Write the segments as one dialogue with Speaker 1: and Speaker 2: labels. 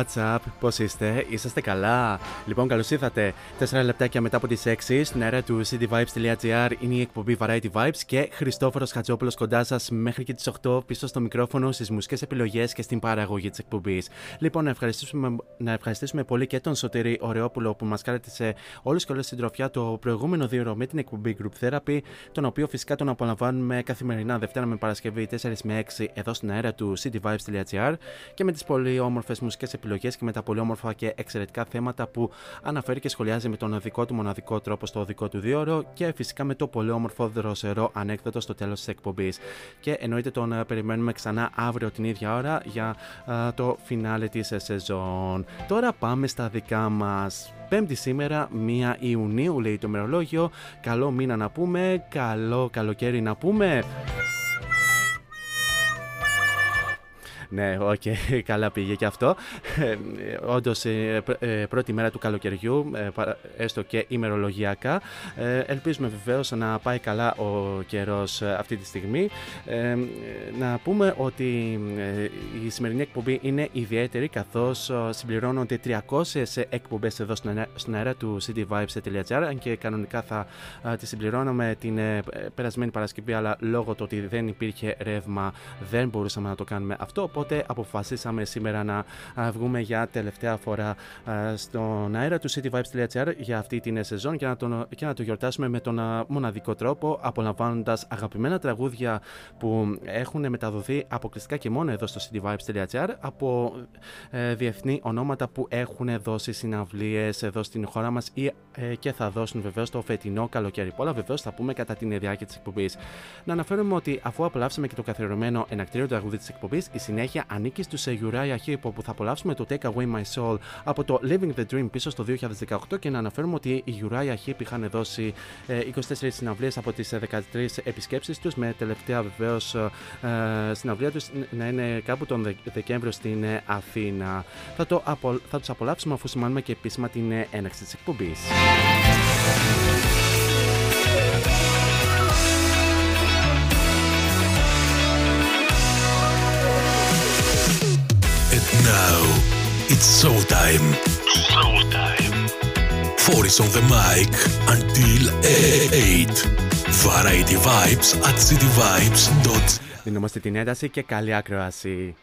Speaker 1: What's up, πώς είστε, είσαστε καλά; Λοιπόν, καλώς ήρθατε. 4 λεπτάκια μετά από τις 6 στην αέρα του cityvibes.gr είναι η εκπομπή Variety Vibes και Χριστόφορος Χατζόπουλος κοντά σας μέχρι και τις 8 πίσω στο μικρόφωνο, στις μουσικές επιλογές και στην παραγωγή της εκπομπής. Λοιπόν, να ευχαριστήσουμε, να ευχαριστήσουμε πολύ και τον Σωτήρη Ωρεόπουλο που μας κάλεσε όλους και όλες στην τροφιά το προηγούμενο δύο με την εκπομπή Group Therapy, τον οποίο φυσικά τον απολαμβάνουμε καθημερινά Δευτέρα με Παρασκευή 4 με 6 εδώ στην αέρα του cityvibes.gr και με τις πολύ όμορφες μουσικές επιλογέ και με τα πολύ όμορφα και εξαιρετικά θέματα που αναφέρει και σχολιάζει με τον δικό του μοναδικό τρόπο στο δικό του δίωρο και φυσικά με το πολύ όμορφο δροσερό ανέκδοτο στο τέλος της εκπομπής. Και εννοείται τον ε, περιμένουμε ξανά αύριο την ίδια ώρα για α, το φινάλε της σεζόν. Τώρα πάμε στα δικά μας. Πέμπτη σήμερα, 1 Ιουνίου, λέει το ημερολόγιο. Καλό μήνα να πούμε, καλό καλοκαίρι να πούμε. Ναι, οκ, καλά πήγε και αυτό. Ε, Όντως, πρώτη μέρα του καλοκαιριού, ε, παρα- έστω και ημερολογιακά. Ε, ελπίζουμε βεβαίως να πάει καλά ο καιρός αυτή τη στιγμή. Ε, να πούμε ότι ε, η σημερινή εκπομπή είναι ιδιαίτερη καθώς συμπληρώνονται 300 εκπομπές εδώ στην αέρα- στην αέρα του cityvibes.gr αν και κανονικά θα α, τη συμπληρώναμε την ε, περασμένη Παρασκευή αλλά λόγω του ότι δεν υπήρχε ρεύμα δεν μπορούσαμε να το κάνουμε αυτό οπότε αποφασίσαμε σήμερα να α, βγούμε για τελευταία φορά α, στον αέρα του cityvibes.gr για αυτή την σεζόν και να, τον, και να το γιορτάσουμε με τον α, μοναδικό τρόπο απολαμβάνοντας αγαπημένα τραγούδια που έχουν μεταδοθεί αποκλειστικά και μόνο εδώ στο cityvibes.gr από ε, διεθνή ονόματα που έχουν δώσει συναυλίες εδώ στην χώρα μας ή ε, και θα δώσουν βεβαίως το φετινό καλοκαίρι. Πολλά βεβαίως θα πούμε κατά την διάρκεια της εκπομπής. Να αναφέρουμε ότι αφού απολαύσαμε και το καθιερωμένο ενακτήριο τραγούδι της εκπομπής, η συνέχεια
Speaker 2: συνέχεια ανήκει στους Uriah Heep όπου θα απολαύσουμε το Take Away My Soul από το Living the Dream πίσω στο 2018 και να αναφέρουμε ότι οι Uriah Heep είχαν δώσει 24 συναυλίες από τις 13 επισκέψεις τους με τελευταία βεβαίως συναυλία τους να είναι κάπου τον Δεκέμβριο στην Αθήνα. Θα, το απο... θα τους απολαύσουμε αφού σημάνουμε και επίσημα την έναξη της εκπομπής.
Speaker 3: Now it's showtime. Showtime. Four is on the mic until 8. Variety Vibes at cityvibes.com
Speaker 2: Δινόμαστε την ένταση και καλή ακρόαση.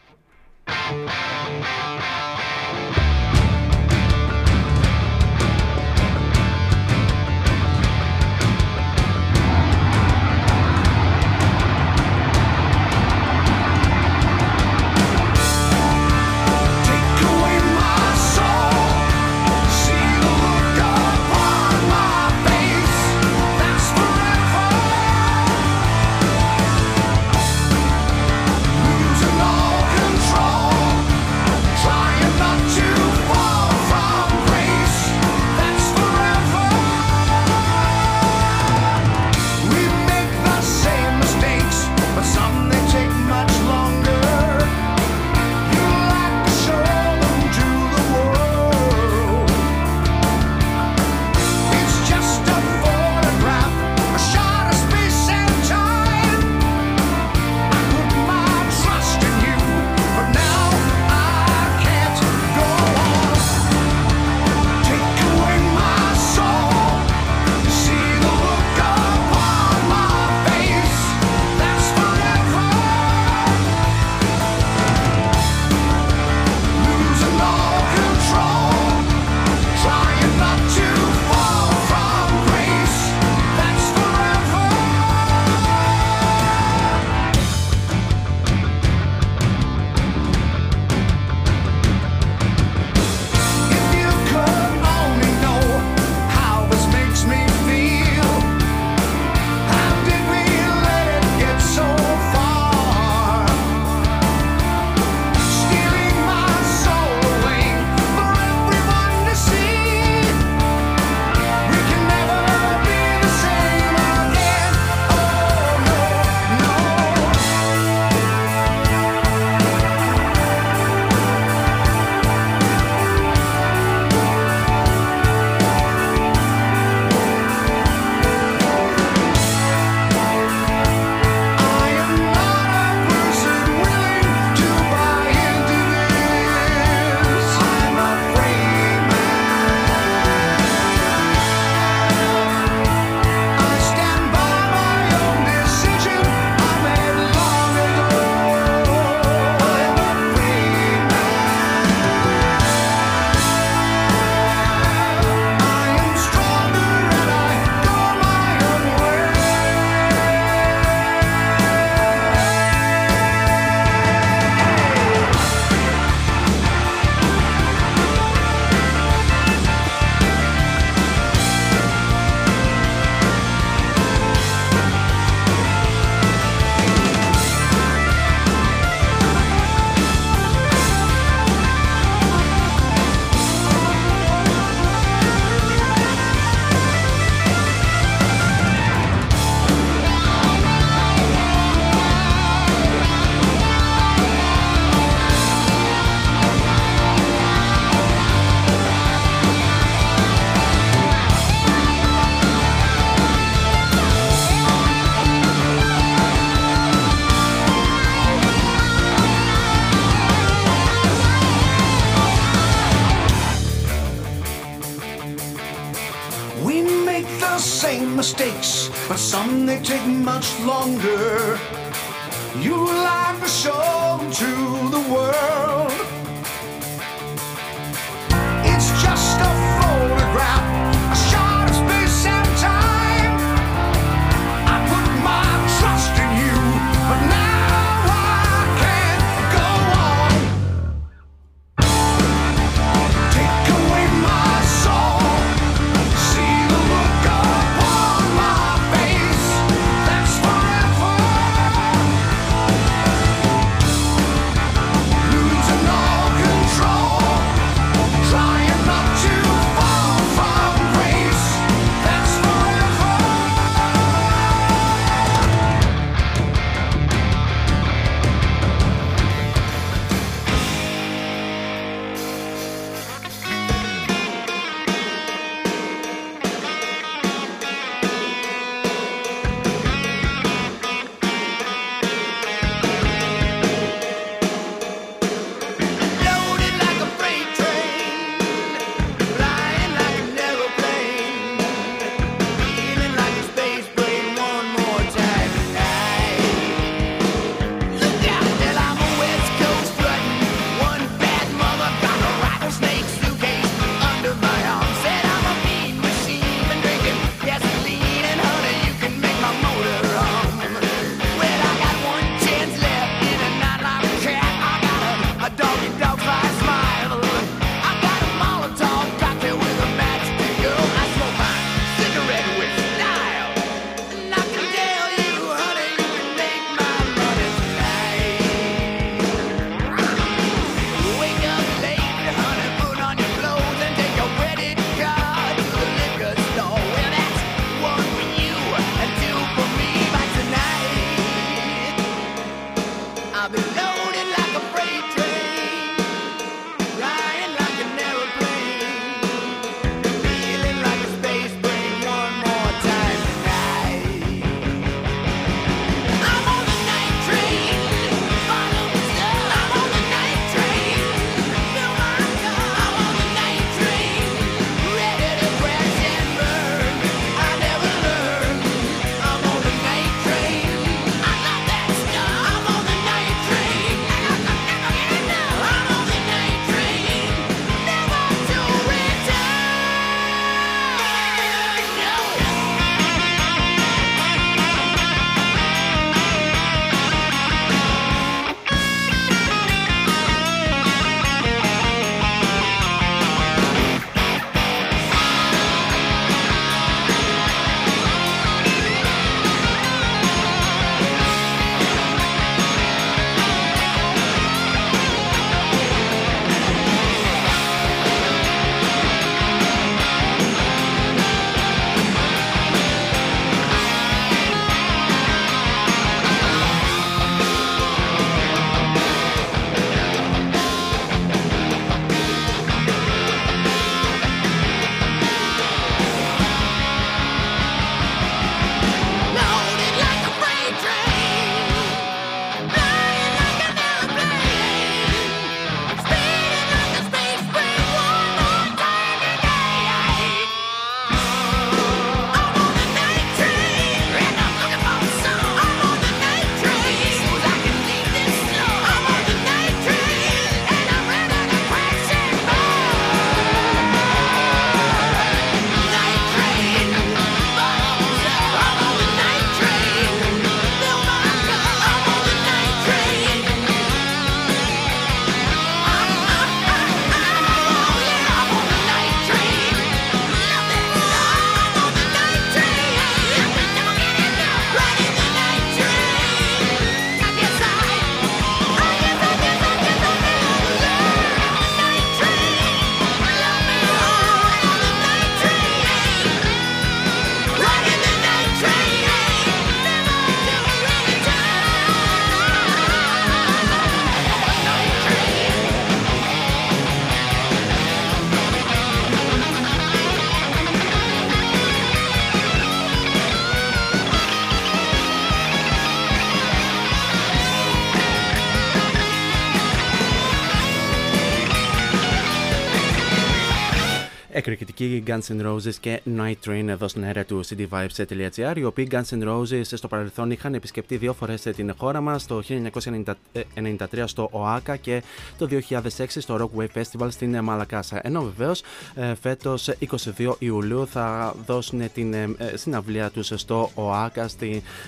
Speaker 1: Εκρηκτική Guns N' Roses και Night Train εδώ στην αέρα του cdvibes.gr οι οποίοι Guns N' Roses στο παρελθόν είχαν επισκεφτεί δύο φορές την χώρα μας το 1993 στο ΟΑΚΑ και το 2006 στο Rock Wave Festival στην Μαλακάσα. Ενώ βεβαίως ε, φέτος 22 Ιουλίου θα δώσουν την ε, συναυλία τους στο ΟΑΚΑ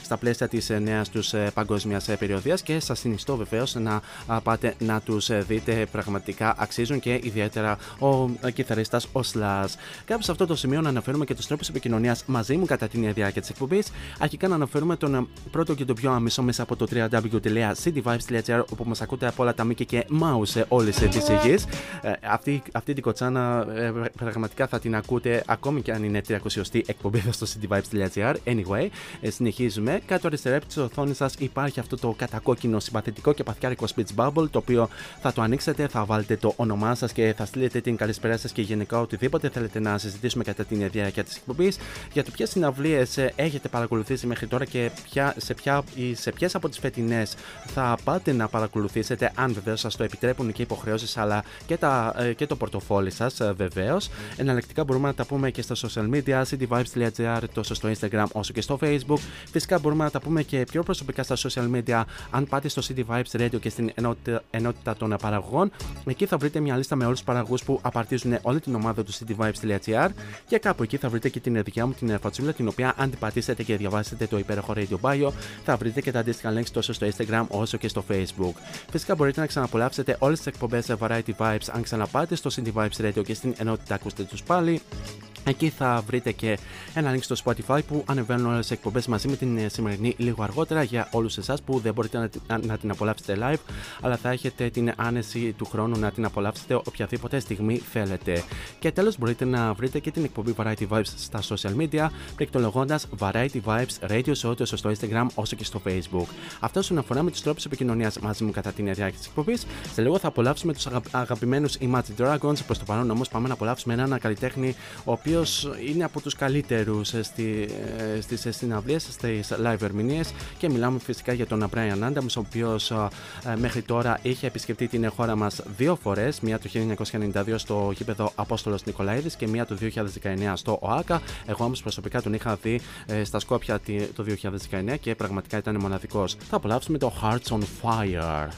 Speaker 1: στα πλαίσια της νέας τους παγκόσμιας περιοδίας και σας συνιστώ βεβαίως να πάτε να τους δείτε. Πραγματικά αξίζουν και ιδιαίτερα ο κιθαρίστας ο Slash. Κάπου σε αυτό το σημείο να αναφέρουμε και τους τρόπους επικοινωνίας μαζί μου κατά την διάρκεια της εκπομπής. Αρχικά να αναφέρουμε τον πρώτο και τον πιο άμεσο μέσα από το www.cityvibes.gr όπου μας ακούτε από όλα τα μήκη και mouse όλη τη γη. Ε, αυτή, αυτή την κοτσάνα ε, πραγματικά θα την ακούτε ακόμη και αν είναι 300η εκπομπή στο cityvibes.gr. Anyway, ε, συνεχίζουμε. Κάτω αριστερά της οθόνης σας υπάρχει αυτό το κατακόκκινο συμπαθητικό και παθιάρικο speech bubble το οποίο θα το ανοίξετε, θα βάλετε το όνομά σας και θα στείλετε την καλησπέρα σας και γενικά οτιδήποτε θέλετε να συζητήσουμε κατά την διάρκεια της εκπομπής για το ποιες συναυλίες έχετε παρακολουθήσει μέχρι τώρα και ποια, σε, ποια, σε ποιες από τις φετινές θα πάτε να παρακολουθήσετε, αν βεβαίως σας το επιτρέπουν και οι υποχρεώσεις αλλά και, τα, ε, και το πορτοφόλι σας ε, βεβαίως. Εναλλακτικά μπορούμε να τα πούμε και στα social media, cityvibes.gr, τόσο στο Instagram όσο και στο Facebook. Φυσικά μπορούμε να τα πούμε και πιο προσωπικά στα social media, αν πάτε στο City Vibes Radio και στην ενότητα, ενότητα των παραγωγών. Εκεί θα βρείτε μια λίστα με όλους τους παραγωγούς που απαρτίζουν όλη την ομάδα του cityvibes.gr και κάπου εκεί θα βρείτε και την δικιά μου την φατσούλα την οποία αν την πατήσετε και διαβάσετε το υπέροχο Radio Bio θα βρείτε και τα αντίστοιχα links τόσο στο Instagram όσο και στο Facebook. Φυσικά μπορείτε να ξαναπολαύσετε όλες τις εκπομπές Variety Vibes αν ξαναπάτε στο City Vibes Radio και στην ενότητα ακούστε τους πάλι Εκεί θα βρείτε και ένα link στο Spotify που ανεβαίνουν όλες τις εκπομπές μαζί με την σημερινή λίγο αργότερα για όλους εσάς που δεν μπορείτε να, να, την απολαύσετε live, αλλά θα έχετε την άνεση του χρόνου να την απολαύσετε οποιαδήποτε στιγμή θέλετε. Και τέλος μπορείτε να βρείτε και την εκπομπή Variety Vibes στα social media, πληκτρολογώντας Variety Vibes Radio Show τόσο στο Instagram όσο και στο Facebook. Αυτό όσον αφορά με τους τρόπους επικοινωνίας μαζί μου κατά την διάρκεια της εκπομπής. Σε λίγο θα απολαύσουμε τους αγα... αγαπημένους Imagine Dragons. Προς το παρόν όμως πάμε να απολαύσουμε έναν καλλιτέχνη ο οποίος είναι από τους καλύτερους στι στις συναυλίες, στις live ερμηνείες και μιλάμε φυσικά για τον Brian Adams, ο οποίος μέχρι τώρα είχε επισκεφτεί την χώρα μας δύο φορές, μία το 1992 στο γήπεδο Απόστολος Νικολαίδης και μία το 2019 στο ΟΑΚΑ. Εγώ όμως προσωπικά τον είχα δει ε, στα Σκόπια το 2019 και πραγματικά ήταν μοναδικός. Θα απολαύσουμε το Hearts on Fire.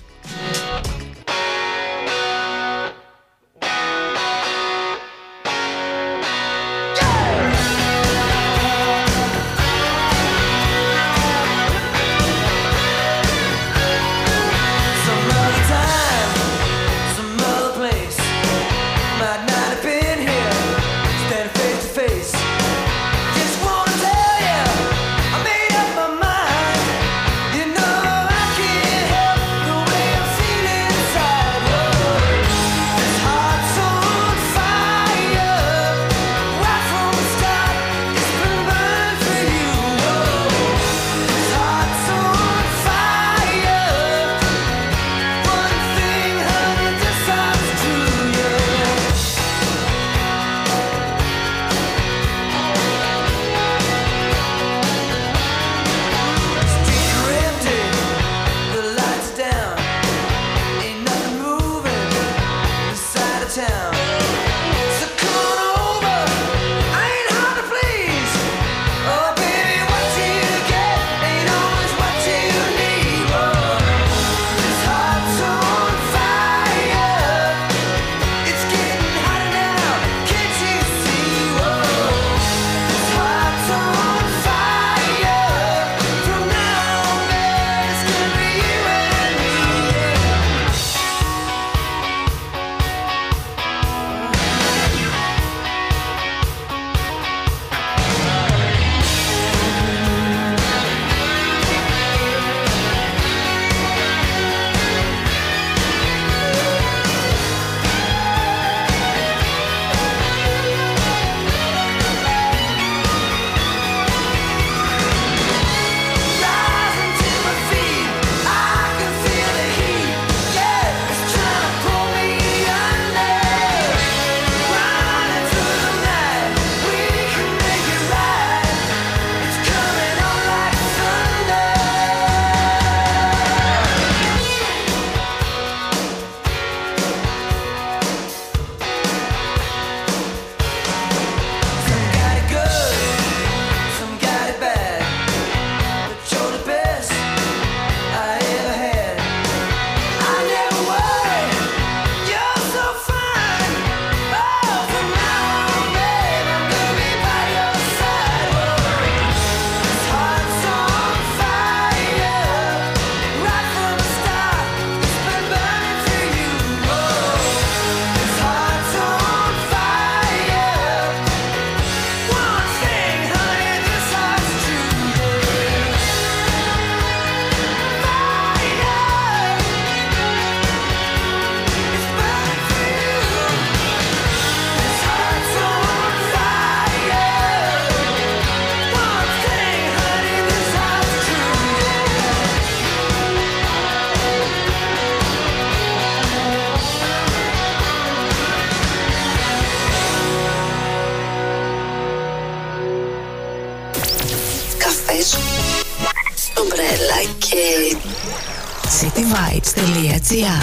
Speaker 1: Yeah.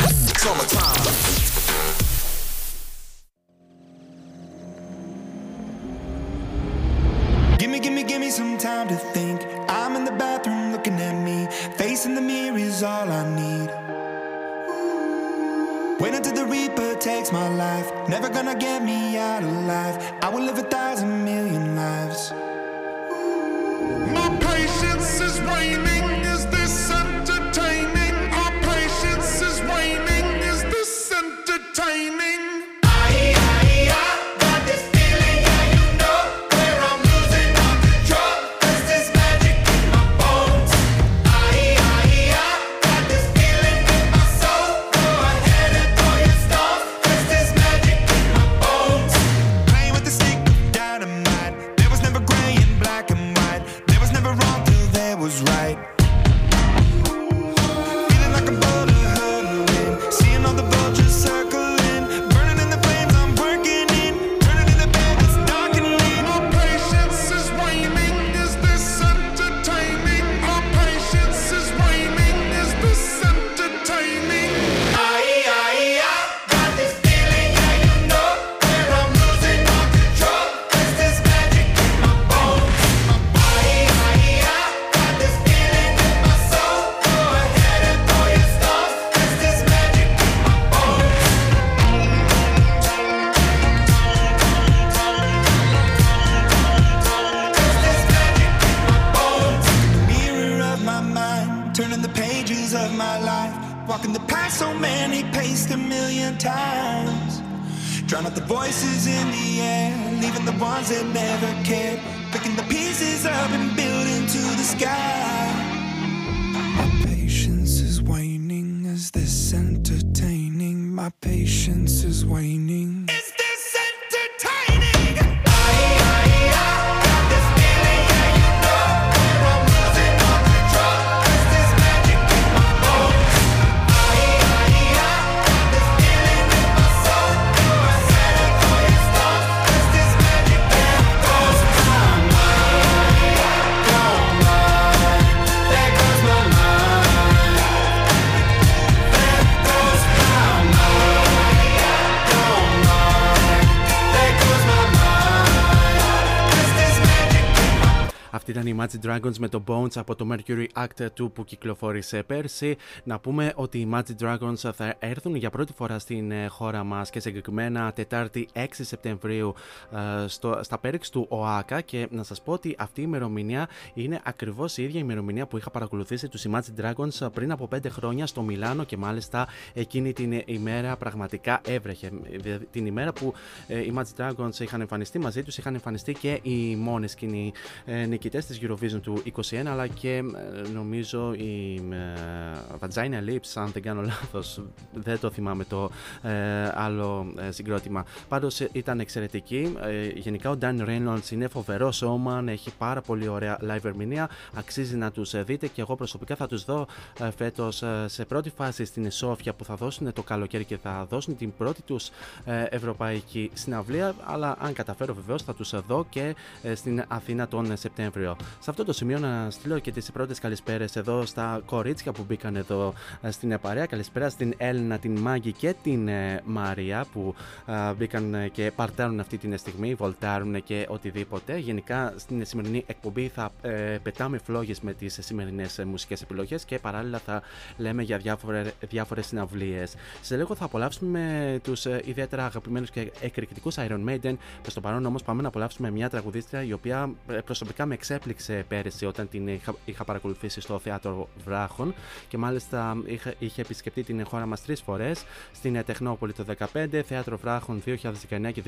Speaker 1: Imagine Dragons με το Bones από το Mercury Act 2 που κυκλοφόρησε πέρσι. Να πούμε ότι οι Imagine Dragons θα έρθουν για πρώτη φορά στην ε, χώρα μας και συγκεκριμένα Τετάρτη 6 Σεπτεμβρίου ε, στο, στα πέριξ του ΟΑΚΑ. Και να σας πω ότι αυτή η ημερομηνία είναι ακριβώς η ίδια ημερομηνία που είχα παρακολουθήσει τους Imagine Dragons πριν από 5 χρόνια στο Μιλάνο και μάλιστα εκείνη την ημέρα πραγματικά έβρεχε. Δηλαδή, Την ημέρα που ε, οι Imagine Dragons είχαν εμφανιστεί μαζί τους, είχαν εμφανιστεί και οι μόνε σκηνή ε, νικητές της Eurovision του 21 αλλά και ε, νομίζω η ε, Vagina Lips αν δεν κάνω λάθος δεν το θυμάμαι το ε, άλλο ε, συγκρότημα. Πάντως ε, ήταν εξαιρετική. Ε, γενικά ο Dan Reynolds είναι φοβερός showman έχει πάρα πολύ ωραία live ερμηνεία. Αξίζει να τους ε, δείτε και εγώ προσωπικά θα τους δω ε, φέτος ε, σε πρώτη φάση στην Σόφια που θα δώσουν το καλοκαίρι και θα δώσουν την πρώτη τους ε, ευρωπαϊκή συναυλία. Αλλά αν καταφέρω βεβαίως θα τους δω και ε, στην Αθήνα τον Σεπτέμβριο. Σε αυτό το σημείο να στείλω και τις πρώτες καλησπέρες εδώ στα κορίτσια που μπήκαν εδώ ε, στην παρέα. Καλησπέρα στην Έλληνα, την Μάγκη και την ε, Μαρία που ε, μπήκαν ε, και παρτάρουν αυτή την στιγμή, βολτάρουν και οτιδήποτε. Γενικά στην σημερινή εκπομπή θα ε, πετάμε φλόγες με τις σημερινές ε, μουσικές επιλογές και παράλληλα θα λέμε για διάφορε, διάφορες συναυλίες. Σε λίγο θα απολαύσουμε τους ε, ιδιαίτερα αγαπημένους και εκρηκτικούς Iron Maiden. Προς το παρόν όμως πάμε να απολαύσουμε μια τραγουδίστρια η οποία ε, προσωπικά με εξέπληξε πέρυσι όταν την είχα, είχα παρακολουθήσει στο θέατρο Βράχων και μάλιστα είχα, είχε επισκεφτεί την χώρα μας τρεις φορές στην ε, Τεχνόπολη το 2015, θέατρο Βράχων 2019 και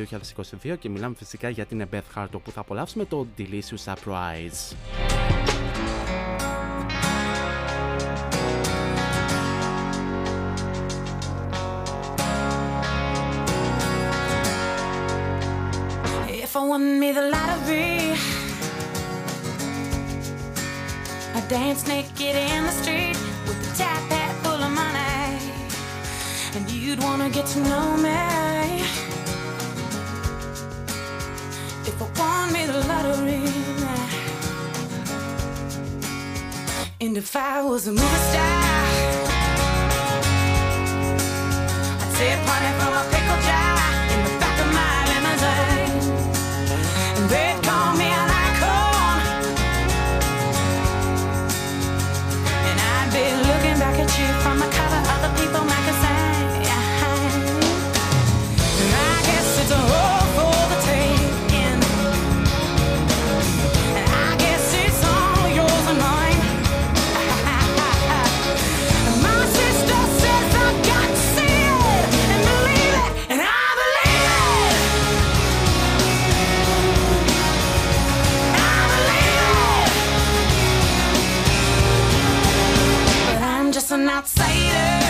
Speaker 1: 2022 και μιλάμε φυσικά για την Beth Hart όπου θα απολαύσουμε το Delicious Surprise.
Speaker 4: If I won me the lottery, I'd dance naked in the street with a tap hat full of money, and you'd wanna get to know me. If I won me the lottery, And if I was a movie star, I'd say party from a pickle jar from a an outsider.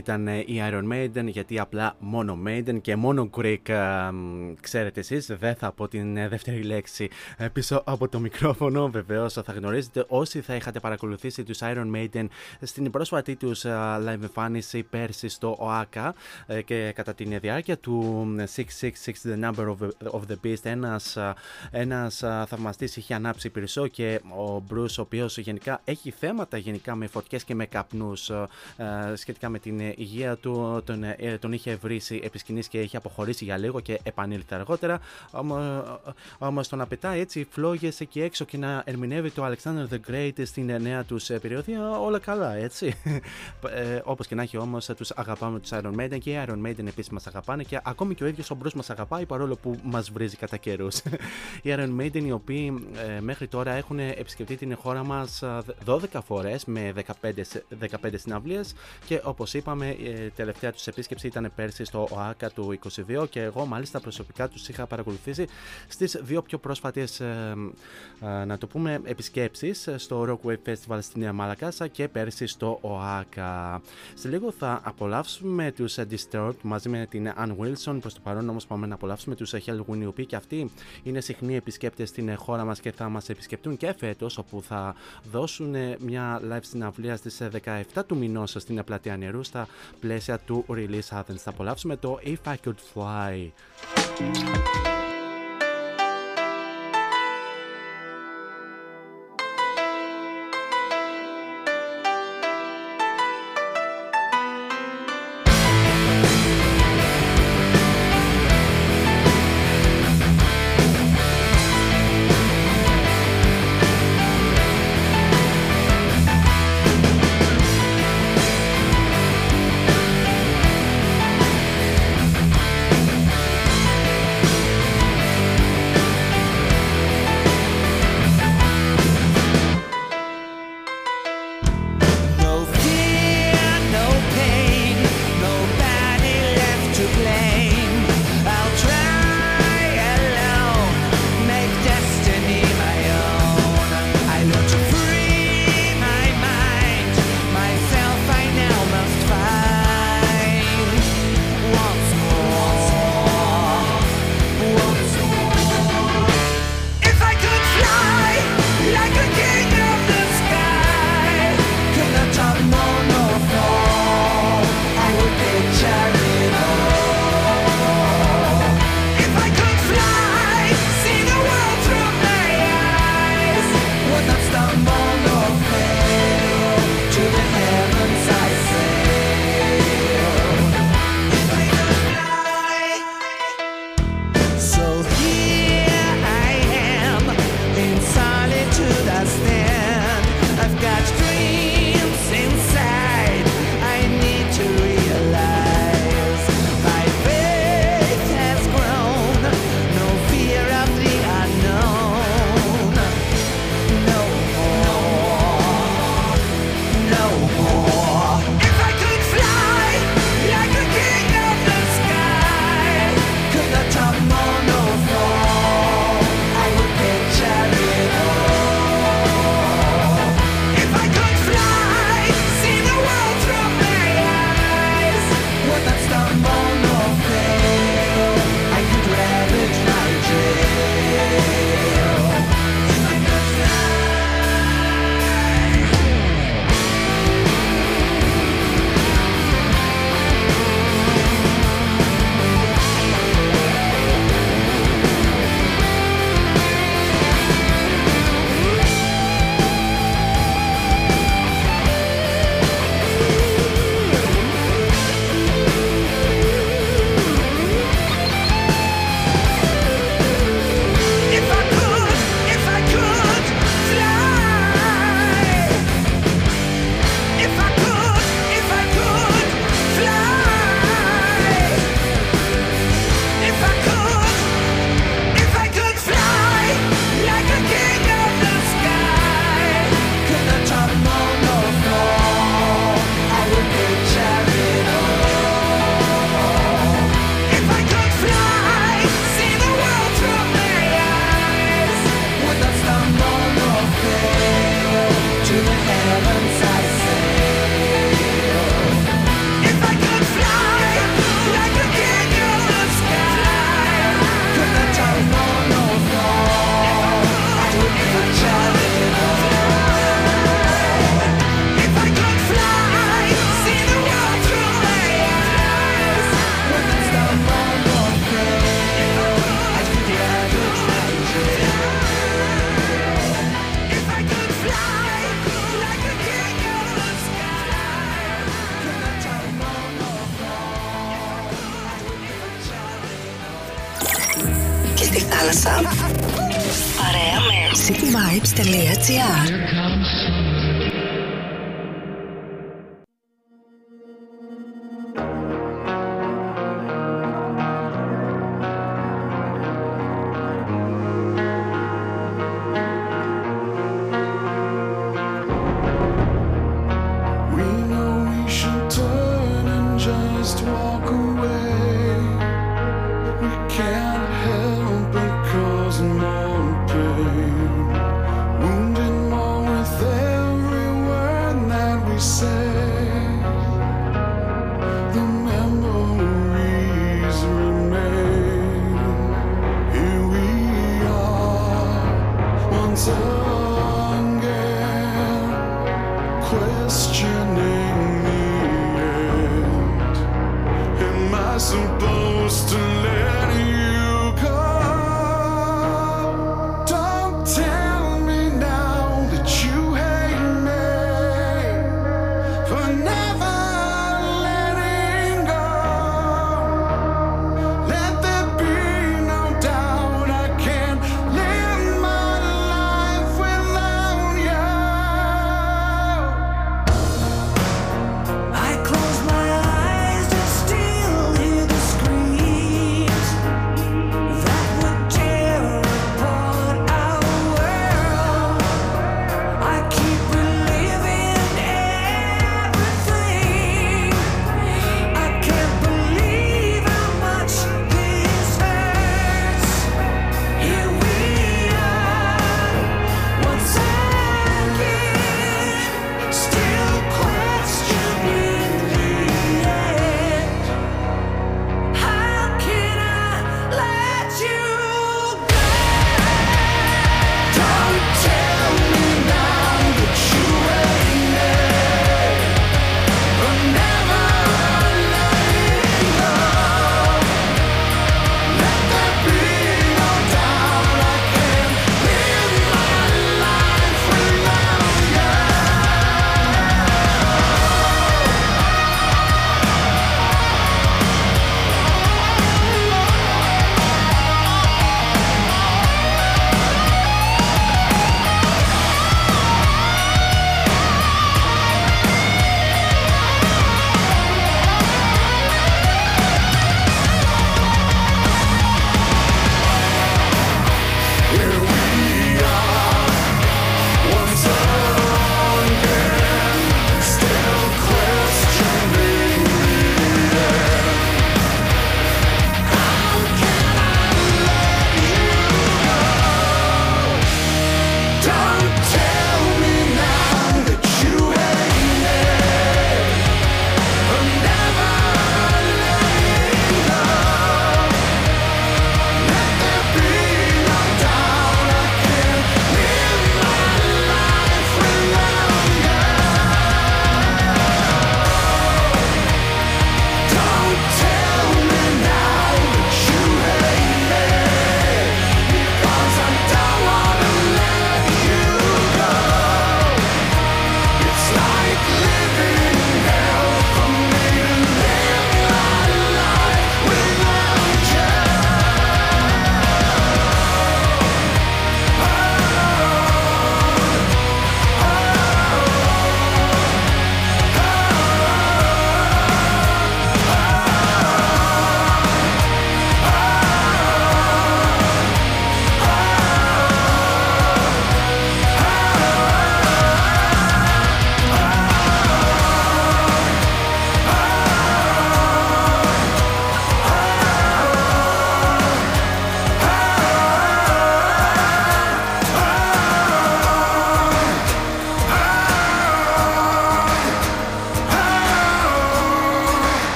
Speaker 1: Ήταν ε, η Iron Maiden γιατί απλά μόνο Maiden και μόνο Greek ε, ξέρετε εσείς δεν θα πω την ε, δεύτερη λέξη πίσω από το μικρόφωνο βεβαίως θα γνωρίζετε όσοι θα είχατε παρακολουθήσει τους Iron Maiden στην πρόσφατη τους live εμφάνιση πέρσι στο ΟΑΚΑ και κατά την διάρκεια του 666 The Number of, of the Beast ένας, ένας θαυμαστής είχε ανάψει πυρσό και ο Bruce ο οποίος γενικά έχει θέματα γενικά με φωτιές και με καπνούς σχετικά με την υγεία του, τον, ε, τον είχε βρήσει επί σκηνής και είχε αποχωρήσει για λίγο και επανήλθε αργότερα. Όμω το να πετάει έτσι φλόγες εκεί έξω και να ερμηνεύει το Alexander the Great στην νέα τους ε, περιοδία, όλα καλά έτσι. ε, Όπως και να έχει όμως, τους αγαπάμε τους Iron Maiden και οι Iron Maiden επίσης μας αγαπάνε και ακόμη και ο ίδιος ο Bruce μας αγαπάει παρόλο που μας βρίζει κατά καιρούς. οι Iron Maiden οι οποίοι ε, μέχρι τώρα έχουν επισκεφτεί την χώρα μας 12 φορές με 15, 15 συναυλίες και όπως είπαμε, η τελευταία τους επίσκεψη ήταν πέρσι στο ΟΑΚΑ του 22 και εγώ μάλιστα προσωπικά τους είχα παρακολουθήσει στις δύο πιο πρόσφατες, ε, ε, να το πούμε, επισκέψεις στο Rockwave Festival στην Νέα Μαλακάσα και πέρσι στο ΟΑΚΑ. Σε λίγο θα απολαύσουμε τους Disturbed μαζί με την Ann Wilson. Προς το παρόν όμως πάμε να απολαύσουμε τους Hell Winnie και αυτοί είναι συχνοί επισκέπτες στην χώρα μας και θα μας επισκεπτούν και φέτος όπου θα δώσουν μια live συναυλία στις 17 του μηνός στην πλατεία νερού στα πλαίσια του Release Athens. Θα απολαύσουμε το If I Could Fly.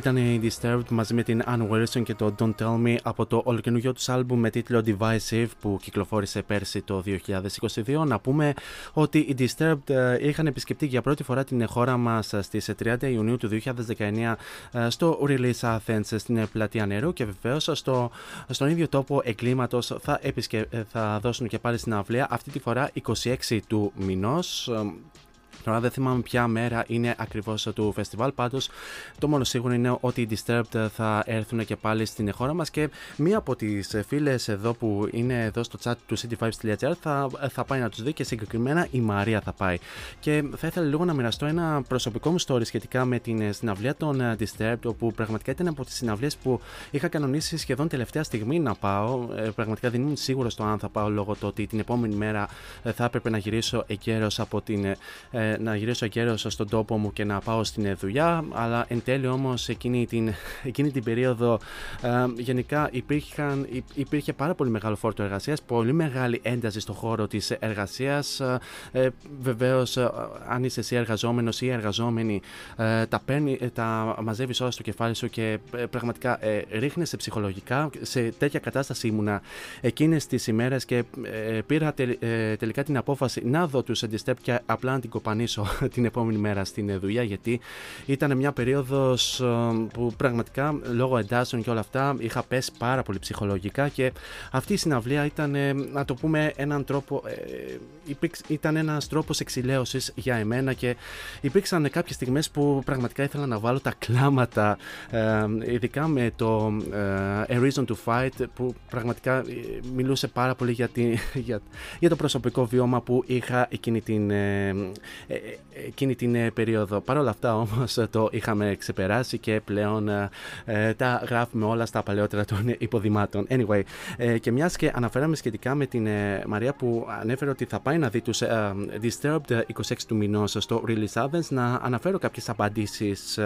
Speaker 1: ήταν η Disturbed μαζί με την Anne Wilson και το Don't Tell Me από το ολοκαινούριο τους άλμπουμ με τίτλο Divisive που κυκλοφόρησε πέρσι το 2022. Να πούμε ότι οι Disturbed ε, είχαν επισκεφτεί για πρώτη φορά την χώρα μας ε, στις 30 Ιουνίου του 2019 ε, στο Release Athens στην πλατεία νερού και βεβαίως στο, στον ίδιο τόπο εγκλήματο θα, επισκε... θα δώσουν και πάλι στην αυλαία αυτή τη φορά 26 του μηνός Τώρα δεν θυμάμαι ποια μέρα είναι ακριβώς του φεστιβάλ. Πάντως, το μόνο σίγουρο είναι ότι οι Disturbed θα έρθουν και πάλι στην χώρα μας και μία από τις φίλες εδώ που είναι εδώ στο chat του cityvibes.gr θα, θα πάει να τους δει και συγκεκριμένα η Μαρία θα πάει. Και θα ήθελα λίγο να μοιραστώ ένα προσωπικό μου story σχετικά με την συναυλία των Disturbed, όπου πραγματικά ήταν από τις συναυλίες που είχα κανονίσει σχεδόν τελευταία στιγμή να πάω. Ε, πραγματικά δεν ήμουν σίγουρος το αν θα πάω λόγω του ότι την επόμενη μέρα ε, θα έπρεπε να γυρίσω εγκαίρως από την. Ε, να γυρίσω καιρός στον τόπο μου και να πάω στην δουλειά. Αλλά εν τέλει όμως εκείνη την, εκείνη την περίοδο ε, γενικά υπήρχαν, υπήρχε πάρα πολύ μεγάλο φόρτο εργασίας, πολύ μεγάλη ένταση στον χώρο της εργασίας. Ε, Βεβαίως, ε, αν είσαι εσύ εργαζόμενος ή εργαζόμενη, ε, τα, παίρνει, ε, τα μαζεύεις όλα στο κεφάλι σου και πραγματικά ε, ρίχνεσαι ψυχολογικά. Σε τέτοια κατάσταση ήμουνα εκείνες τις ημέρες και πήρα τελικά την απόφαση να δω τους Αντιστέπ και απλά να την κοπανίσω την επόμενη μέρα στην δουλειά γιατί ήταν μια περίοδος ε, που πραγματικά λόγω εντάσεων και όλα αυτά είχα πέσει πάρα πολύ ψυχολογικά και αυτή η συναυλία ήταν ε, να το πούμε έναν τρόπο ε, ήταν ένας τρόπος εξηλαίωσης για εμένα και υπήρξαν κάποιες στιγμές που πραγματικά ήθελα να βάλω τα κλάματα ειδικά με το A Reason to Fight που πραγματικά μιλούσε πάρα πολύ για, για, για το προσωπικό βιώμα που είχα εκείνη την, ε, ε, εκείνη την ε, περίοδο. Παρ' όλα αυτά όμως το είχαμε ξεπεράσει και πλέον τα γράφουμε όλα στα παλαιότερα των υποδημάτων. Anyway, και και αναφέραμε σχετικά με την Μαρία που ανέφερε ότι θα πάει να δει τους Disturbed 26 του μηνός στο Release Athens να αναφέρω κάποιες απαντήσεις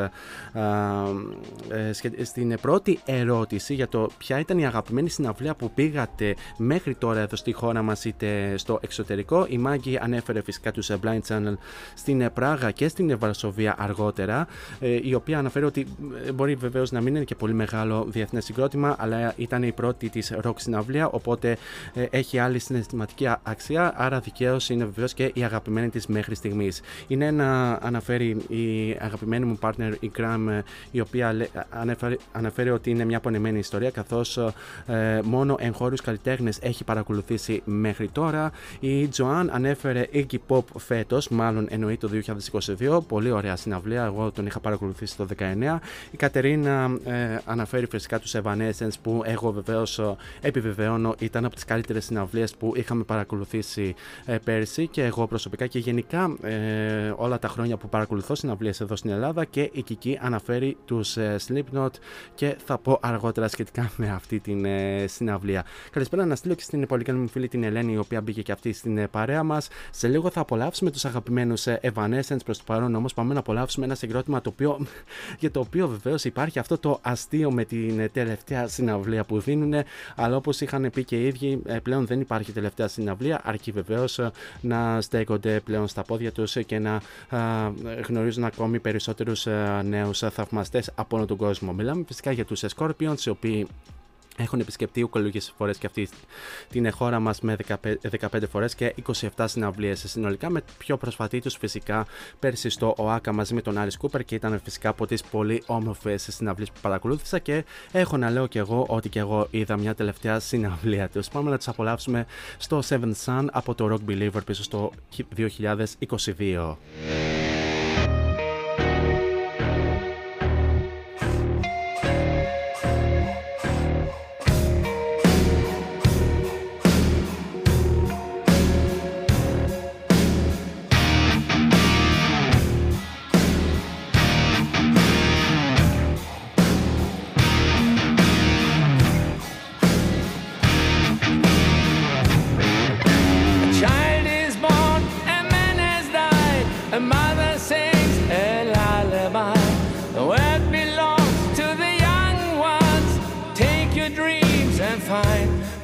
Speaker 1: στην πρώτη ερώτηση για το ποια ήταν η αγαπημένη συναυλία που πήγατε μέχρι τώρα εδώ στη χώρα μας είτε στο εξωτερικό. Η Μάγκη ανέφερε φυσικά τους Blind Channel στην Πράγα και στην Βαρσοβία αργότερα, ε, η οποία αναφέρει ότι ε, μπορεί βεβαίως να μην είναι και πολύ μεγάλο διεθνές συγκρότημα, αλλά ήταν η πρώτη της ροκ συναυλία, οπότε ε, έχει άλλη συναισθηματική αξία, άρα δικαίως είναι βεβαίως και η αγαπημένη της μέχρι στιγμής. Είναι να αναφέρει η αγαπημένη μου partner, η Gram, η οποία αναφέρει, αναφέρει ότι είναι μια πονεμένη ιστορία, καθώς μόνο εγχώριους καλλιτέχνες έχει παρακολουθήσει μέχρι τώρα. Η Joan ανέφερε Iggy Pop φέτος, μάλλον εννοεί το 2022. Πολύ ωραία συναυλία. Εγώ τον είχα παρακολουθήσει το 19. Η Κατερίνα ε, αναφέρει φυσικά τους Evanescence που εγώ βεβαίως ε, επιβεβαιώνω ήταν από τις καλύτερες συναυλίες που είχαμε παρακολουθήσει ε, πέρσι και εγώ προσωπικά και γενικά ε, όλα τα χρόνια που παρακολουθώ συναυλίες εδώ στην Ελλάδα και η Κική αναφέρει τους ε, Slipknot και θα πω αργότερα σχετικά με αυτή την ε, συναυλία. Καλησπέρα να στείλω και στην πολύ καλή μου φίλη την Ελένη η οποία μπήκε και αυτή στην παρέα μας. Σε λίγο θα απολαύσουμε τους αγαπημένους Evanescence προς το παρόν όμως πάμε να απολαύσουμε ένα συγκρότημα το οποίο, για το οποίο βεβαίως υπάρχει αυτό το αστείο με την τελευταία συναυλία που δίνουν αλλά όπως είχαν πει και οι ίδιοι ε, πλέον δεν υπάρχει τελευταία συναυλία αρκεί βεβαίως ε, να στέκονται πλέον στα πόδια τους και να γνωρίζουν ακόμη περισσότερους ε, νέους θαυμαστές από όλο τον κόσμο. Μιλάμε φυσικά για τους Scorpions οι οποίοι έχουν επισκεφτεί οικολογικέ φορές και αυτή την χώρα μας με 15, 15 φορές και 27 συναυλίες συνολικά. Με πιο προσφατή τους φυσικά πέρσι στο ΟΑΚΑ μαζί με τον Άρης Κούπερ και ήταν φυσικά από τις πολύ όμορφες συναυλίες που παρακολούθησα και έχω να λέω και εγώ ότι και εγώ είδα μια τελευταία συναυλία τους. Πάμε να του απολαύσουμε στο Seven Sun από το Rock Believer πίσω στο 2022.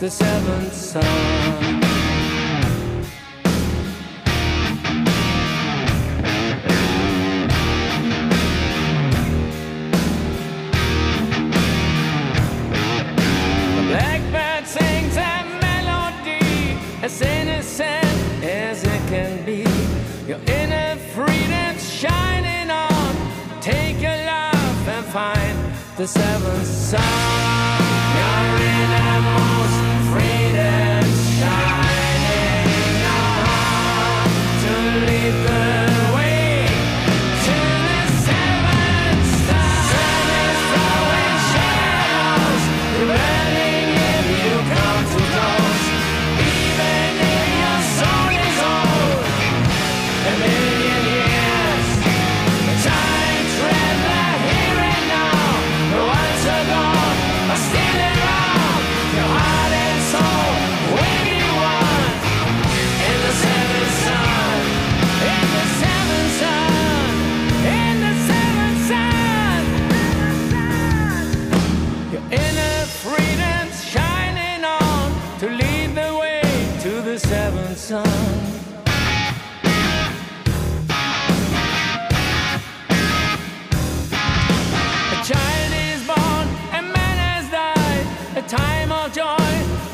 Speaker 1: The seventh son. blackbird sings a melody as innocent as it can be. Your inner freedom's shining on. Take your and find the seventh son.
Speaker 4: baby.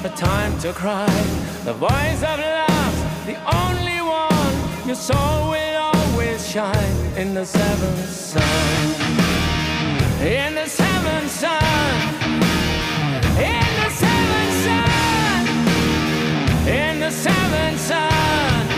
Speaker 4: a time to cry. The voice of love, the only one. Your soul will always shine in the seventh sun. In the seventh sun. In the seventh sun. In the seventh sun.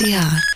Speaker 5: SWR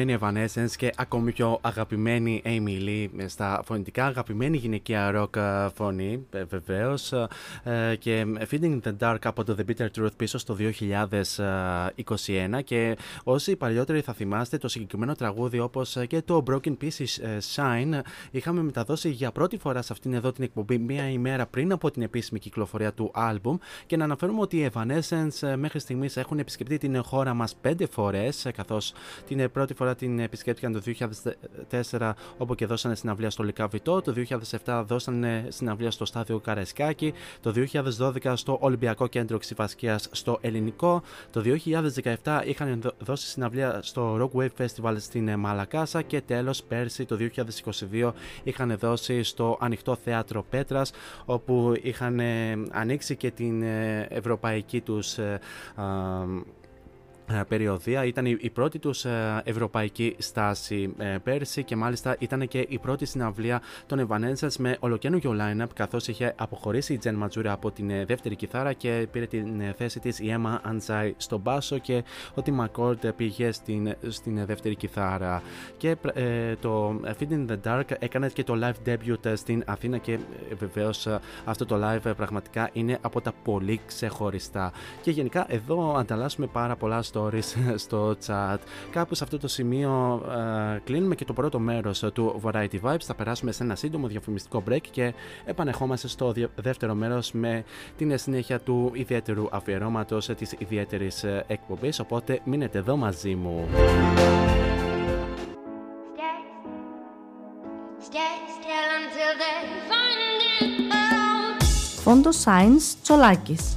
Speaker 1: αγαπημένη Evanescence και ακόμη πιο αγαπημένη Amy Lee στα φωνητικά, αγαπημένη γυναικεία rock ε, φωνή βεβαίως ε, και Feeding the Dark από το The Bitter Truth πίσω στο 2021 και όσοι παλιότεροι θα θυμάστε το συγκεκριμένο τραγούδι όπως και το Broken Pieces ε, Shine είχαμε μεταδώσει για πρώτη φορά σε αυτήν εδώ την εκπομπή μία ημέρα πριν από την επίσημη κυκλοφορία του άλμπουμ και να αναφέρουμε ότι οι Evanescence μέχρι στιγμής έχουν επισκεφτεί την χώρα μας πέντε φορές καθώς την πρώτη φορά την επισκέπτηκαν το 2004 όπου και δώσανε συναυλία στο Λικαβιτό, το 2007 δώσανε συναυλία στο Στάδιο Καραϊσκάκη, το 2012 στο Ολυμπιακό Κέντρο Ξηφασκίας στο Ελληνικό, το 2017 είχαν δώσει συναυλία στο Rock Wave Festival στην Μαλακάσα και τέλος πέρσι το 2022 είχαν δώσει στο Ανοιχτό Θέατρο Πέτρας όπου είχαν ανοίξει και την ευρωπαϊκή τους ε, περιοδία. Ήταν η πρώτη τους ε, ευρωπαϊκή στάση ε, πέρσι και μάλιστα ήταν και η πρώτη συναυλία των Evanescence με ολοκένουργιο line-up καθώς είχε αποχωρήσει η Τζεν Ματζούρα από την δεύτερη κιθάρα και πήρε την θέση της η Emma Αντσάι στον μπάσο και ο Tim McCord πήγε στην, στην δεύτερη κιθάρα και το Feed in the Dark έκανε και το live debut στην Αθήνα και βεβαίως αυτό το live πραγματικά είναι από τα πολύ ξεχωριστά και γενικά εδώ ανταλλάσσουμε πάρα πολλά stories στο chat. Κάπου σε αυτό το σημείο uh, κλείνουμε και το πρώτο μέρος του Variety Vibes. Θα περάσουμε σε ένα σύντομο διαφημιστικό break και επανεχόμαστε στο δεύτερο μέρος με την συνέχεια του ιδιαίτερου αφιερώματος της ιδιαίτερης εκπομπής. Οπότε μείνετε εδώ μαζί μου.
Speaker 6: Φόντο Science Τσολάκης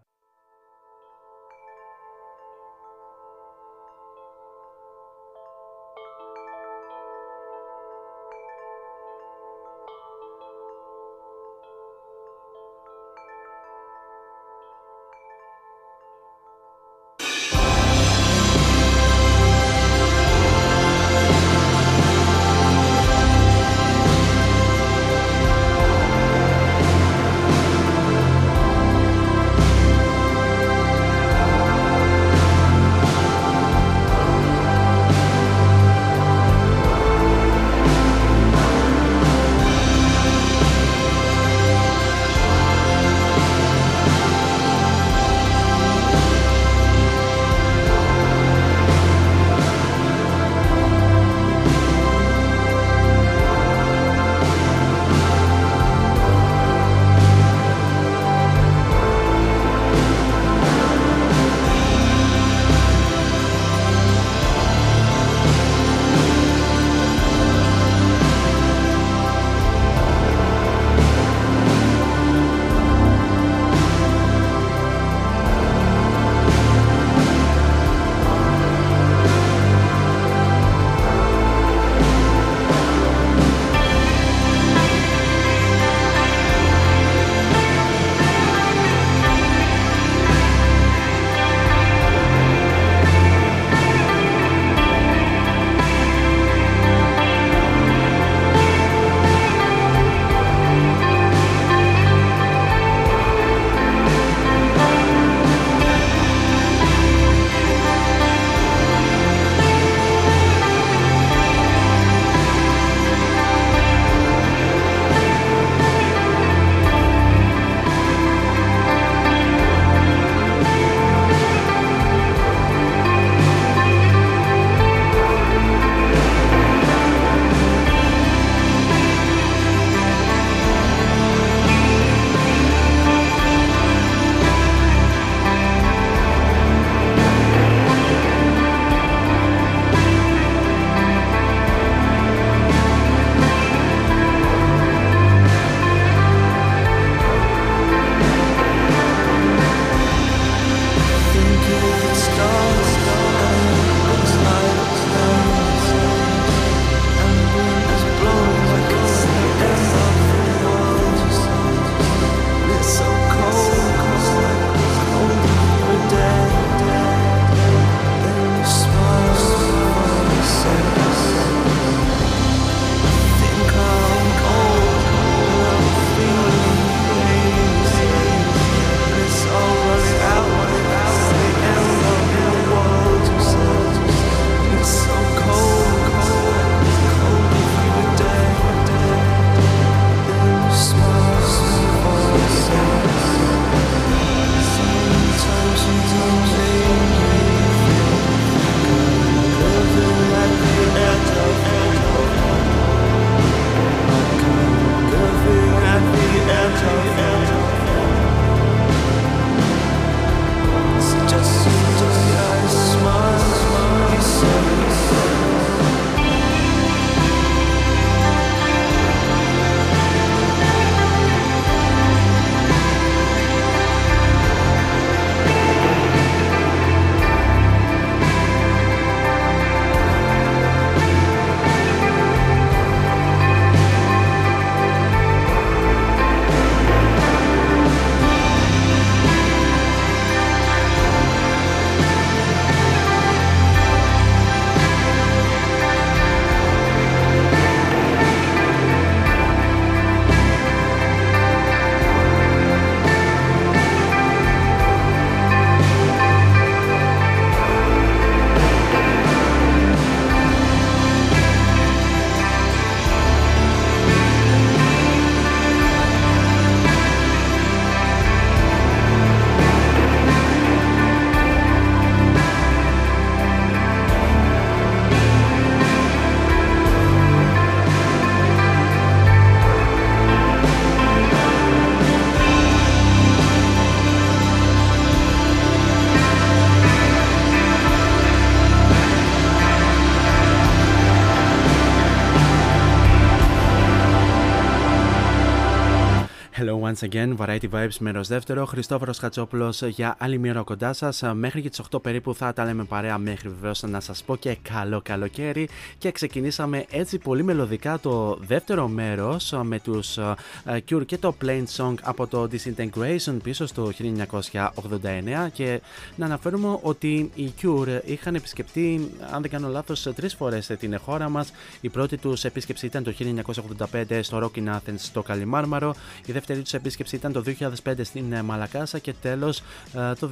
Speaker 1: Once again, Variety Vibes μέρο δεύτερο. Χριστόφορος Χατσόπουλο για άλλη μία ώρα κοντά σας. Μέχρι και τις 8 περίπου θα τα λέμε παρέα. Μέχρι βεβαίως να σας πω και καλό καλοκαίρι. Και ξεκινήσαμε έτσι πολύ μελωδικά το δεύτερο μέρος με τους Cure και το Plain Song από το Disintegration πίσω στο 1989. Και να αναφέρουμε ότι οι Cure είχαν επισκεφτεί, αν δεν κάνω λάθος, τρεις φορές την χώρα μας. Η πρώτη τους επίσκεψη ήταν το 1985 στο Rock in Athens στο Καλιμάρμαρο. Η δεύτερη τους επίσκεψη ήταν το 2005 στην ε, Μαλακάσα και τέλος ε, το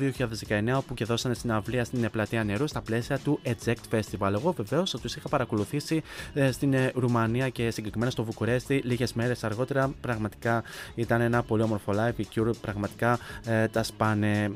Speaker 1: 2019 όπου και δώσανε συναυλία στην ε, πλατεία νερού στα πλαίσια του Eject Festival. Εγώ βεβαίως τους είχα παρακολουθήσει στην Ρουμανία και συγκεκριμένα στο Βουκουρέστι λίγες μέρες αργότερα. Πραγματικά ήταν ένα πολύ όμορφο live. Οι Cure πραγματικά τα σπάνε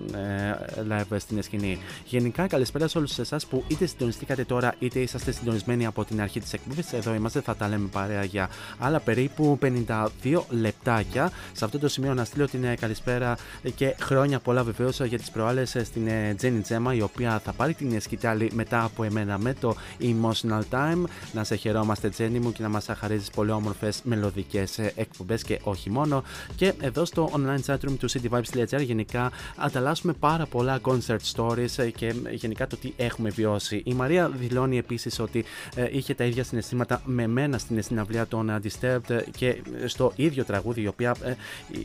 Speaker 1: live στην σκηνή. Γενικά, καλησπέρα σε όλους εσάς που είτε συντονιστήκατε τώρα είτε είσαστε συντονισμένοι από την αρχή της εκπομπής. Εδώ είμαστε, θα τα λέμε παρέα για άλλα περίπου 52 λεπτάκια. Σε αυτό το σημείο να στείλω την ε, καλησπέρα και χρόνια πολλά βεβαίως για τις προάλλες στην Τζένι Τζέμα, η οποία θα πάρει την σκητάλη μετά από εμένα με το Emotional Time. Να σε χαιρόμαστε, Τζένι μου, και να μας χαρίζει πολύ όμορφες μελωδικές ε, εκπομπές και όχι μόνο. Και εδώ στο online chatroom του cityvibes.gr γενικά ανταλλάσσουμε πάρα πολλά concert stories ε, και γενικά το τι έχουμε βιώσει. Η Μαρία δηλώνει επίσης ότι είχε τα ίδια συναισθήματα με μένα στην συναυλία των Disturbed και στο ίδιο τραγούδι, η οποία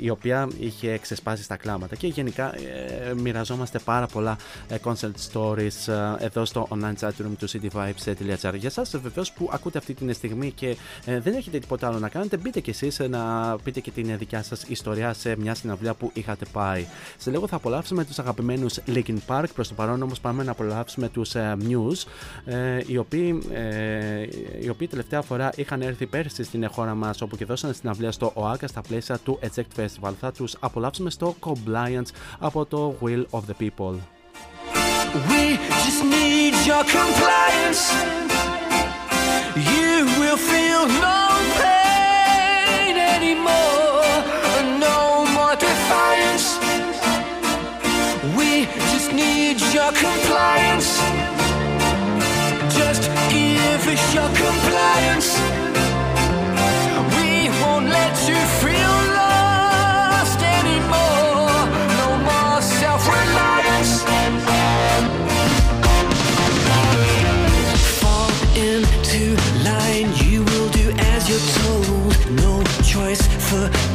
Speaker 1: η οποία είχε ξεσπάσει στα κλάματα. Και γενικά ε, μοιραζόμαστε πάρα πολλά ε, concert stories ε, εδώ στο online chat room του cityvibes.gr. Για εσά βεβαίως που ακούτε αυτή τη στιγμή και δεν έχετε τίποτα άλλο να κάνετε, μπείτε κι εσείς να πείτε και την δικιά σας ιστορία σε μια συναυλία που είχατε πάει. Σε λίγο θα απολαύσουμε τους αγαπημένους Linkin Park. Προς το παρόν όμως πάμε να απολαύσουμε τους Muse, οι οποίοι, οι οποίοι τελευταία φορά είχαν έρθει πέρσι στην χώρα μας όπου και δώσανε συναυλία στο ΟΑΚΑ στα πλαίσια του Eject Festival. Θα τους απολαύσουμε στο Compliance από το Will of the People.
Speaker 2: We just need your compliance. You will feel no pain anymore, no more defiance. We just need your compliance. Just give us your compliance.
Speaker 4: for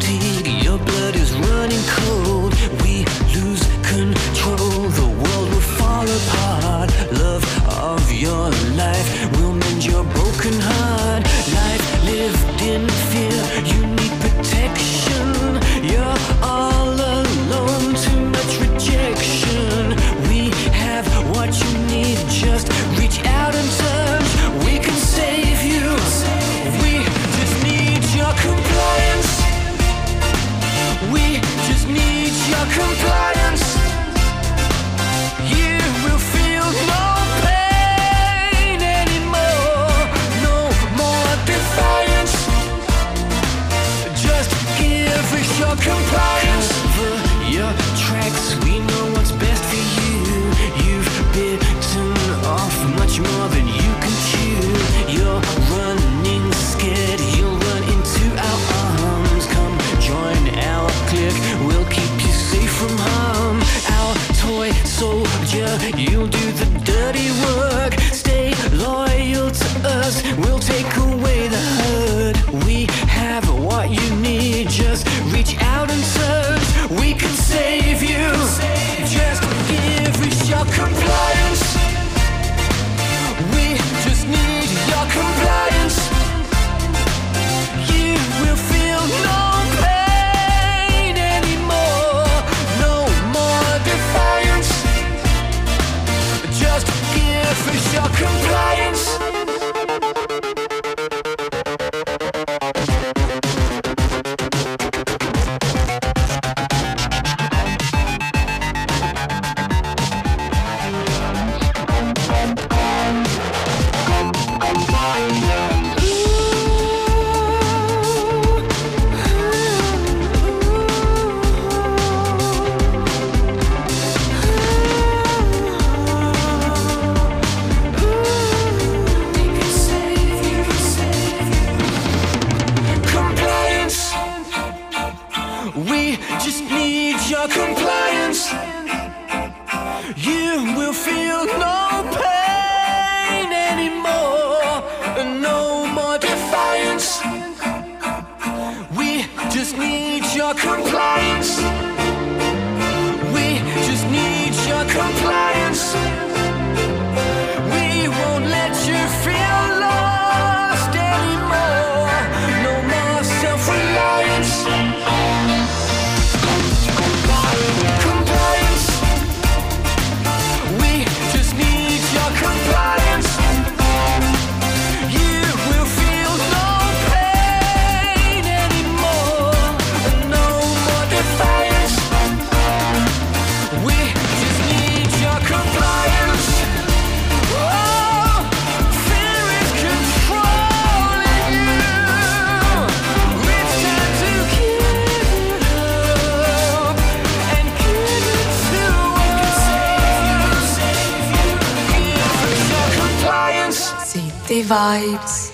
Speaker 4: Vibes.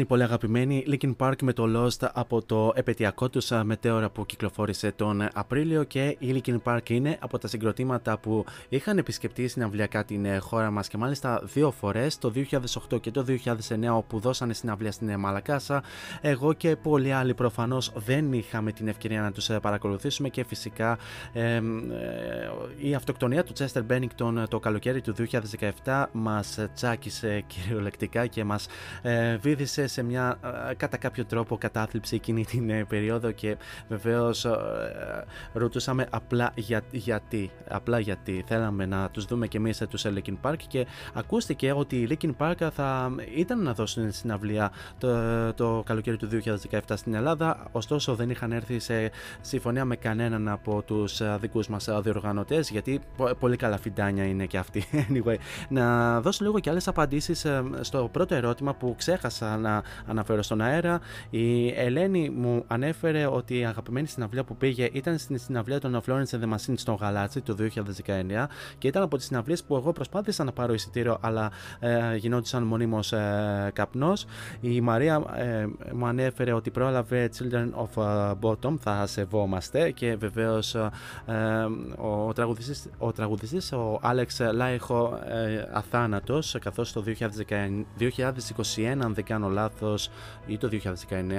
Speaker 1: Η πολύ αγαπημένη Linkin Park με το Lost από το επαιτειακό τους α, μετέωρα που κυκλοφόρησε τον Απρίλιο και η Linkin Park είναι από τα συγκροτήματα που είχαν επισκεπτεί συναυλιακά την ε, χώρα μας και μάλιστα δύο φορές το 2008 και το 2009 όπου δώσανε συναυλία στην ε, Μαλακάσα. Εγώ και πολλοί άλλοι προφανώς δεν είχαμε την ευκαιρία να τους ε, παρακολουθήσουμε και φυσικά ε, ε, η αυτοκτονία του Chester Bennington το καλοκαίρι του 2017 μας τσάκισε κυριολεκτικά και μας ε, βύθισε σε μια ε, κατά κάποιο τρόπο κατάθλιψη εκείνη την ε, περίοδο και βεβαίως ε, ρωτούσαμε απλά για, γιατί, απλά γιατί. Θέλαμε να τους δούμε και εμείς ε, τους ε, Linkin Park και ακούστηκε ότι οι Linkin Park θα ήταν να δώσουν συναυλία το, το καλοκαίρι του 2017 στην Ελλάδα ωστόσο δεν είχαν έρθει σε συμφωνία με κανέναν από τους ε, δικούς μας ε, διοργανωτές γιατί πο- πολύ καλά φιντάνια είναι και αυτοί. Anyway, να δώσω λίγο και άλλες απαντήσεις ε, στο πρώτο ερώτημα που ξέχασα να αναφέρω στον αέρα. Η Ελένη μου ανέφερε ότι η αγαπημένη συναυλία που πήγε ήταν στην συναυλία των Florence and the Machine στο Γαλάτσι του 2019 και ήταν από τις συναυλίες που εγώ προσπάθησα να πάρω εισιτήριο αλλά ε, γινόντουσαν μονίμως ε, καπνός. Η Μαρία ε, μου ανέφερε ότι πρόλαβε Children of ε, Bottom θα σεβόμαστε και βεβαίως ε, ε, ο, τραγουδιστής, ο τραγουδιστής ο Άλεξ Λάιχο ε, αθάνατος καθώς το 2019 2021 αν δεν κάνω λάθος ή το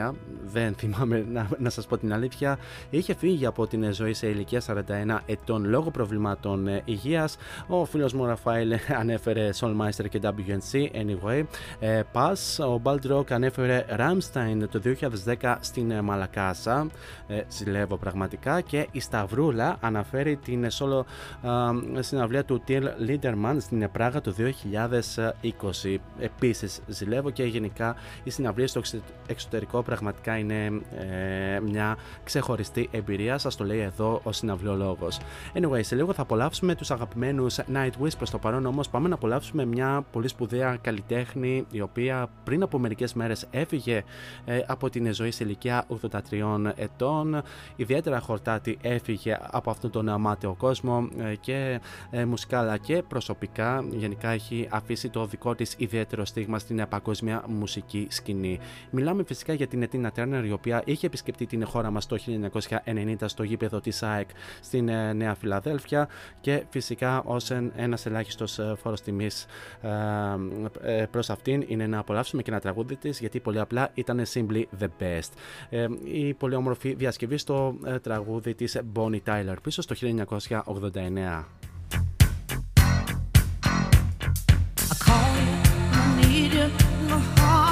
Speaker 1: 2019, δεν θυμάμαι να, να σας πω την αλήθεια, είχε φύγει από την ζωή σε ηλικία 41 ετών λόγω προβλημάτων ε, υγείας. Ο φίλος μου Ραφαήλ ανέφερε Soulmeister και WNC, anyway. Ε, Pass, ο Baldrock ανέφερε Ramstein το 2010 στην ε, Μαλακάσα, ε, ζηλεύω πραγματικά και η Σταυρούλα αναφέρει την solo ε, συναυλία του Till Linderman στην Πράγα το 2020. Επίσης ζηλεύω και γενικά οι συναυλίες στο εξε- εξωτερικό πραγματικά είναι ε, μια ξεχωριστή εμπειρία, σας το λέει εδώ ο συναυλιολόγος. Anyway, σε λίγο θα απολαύσουμε τους αγαπημένους Nightwish, προς το παρόν όμως πάμε να απολαύσουμε μια πολύ σπουδαία καλλιτέχνη η οποία πριν από μερικές μέρες έφυγε ε, από την ζωή σε ηλικία 83 ετών. Ιδιαίτερα χορτάτη έφυγε από αυτόν τον αμάτιο κόσμο ε, και ε, μουσικά αλλά και προσωπικά. Γενικά έχει αφήσει το δικό της ιδιαίτερο στίγμα στην ε, παγκόσμια μουσική σκηνή. Μιλάμε φυσικά για την Ετίνα Τέρνερ η οποία είχε επισκεφτεί την χώρα μας το 1990 στο γήπεδο της ΑΕΚ στην ε, Νέα Φιλαδέλφια και φυσικά ως εν- ένας ελάχιστος ε, φόρος τιμής ε, ε, προς αυτήν είναι να απολαύσουμε και ένα τραγούδι της γιατί πολύ απλά ήταν simply the best. Ε, η πολύ όμορφη διασκευή στο ε, τραγούδι της Bonnie Tyler πίσω στο 1989.
Speaker 4: I call you, I need you, my heart's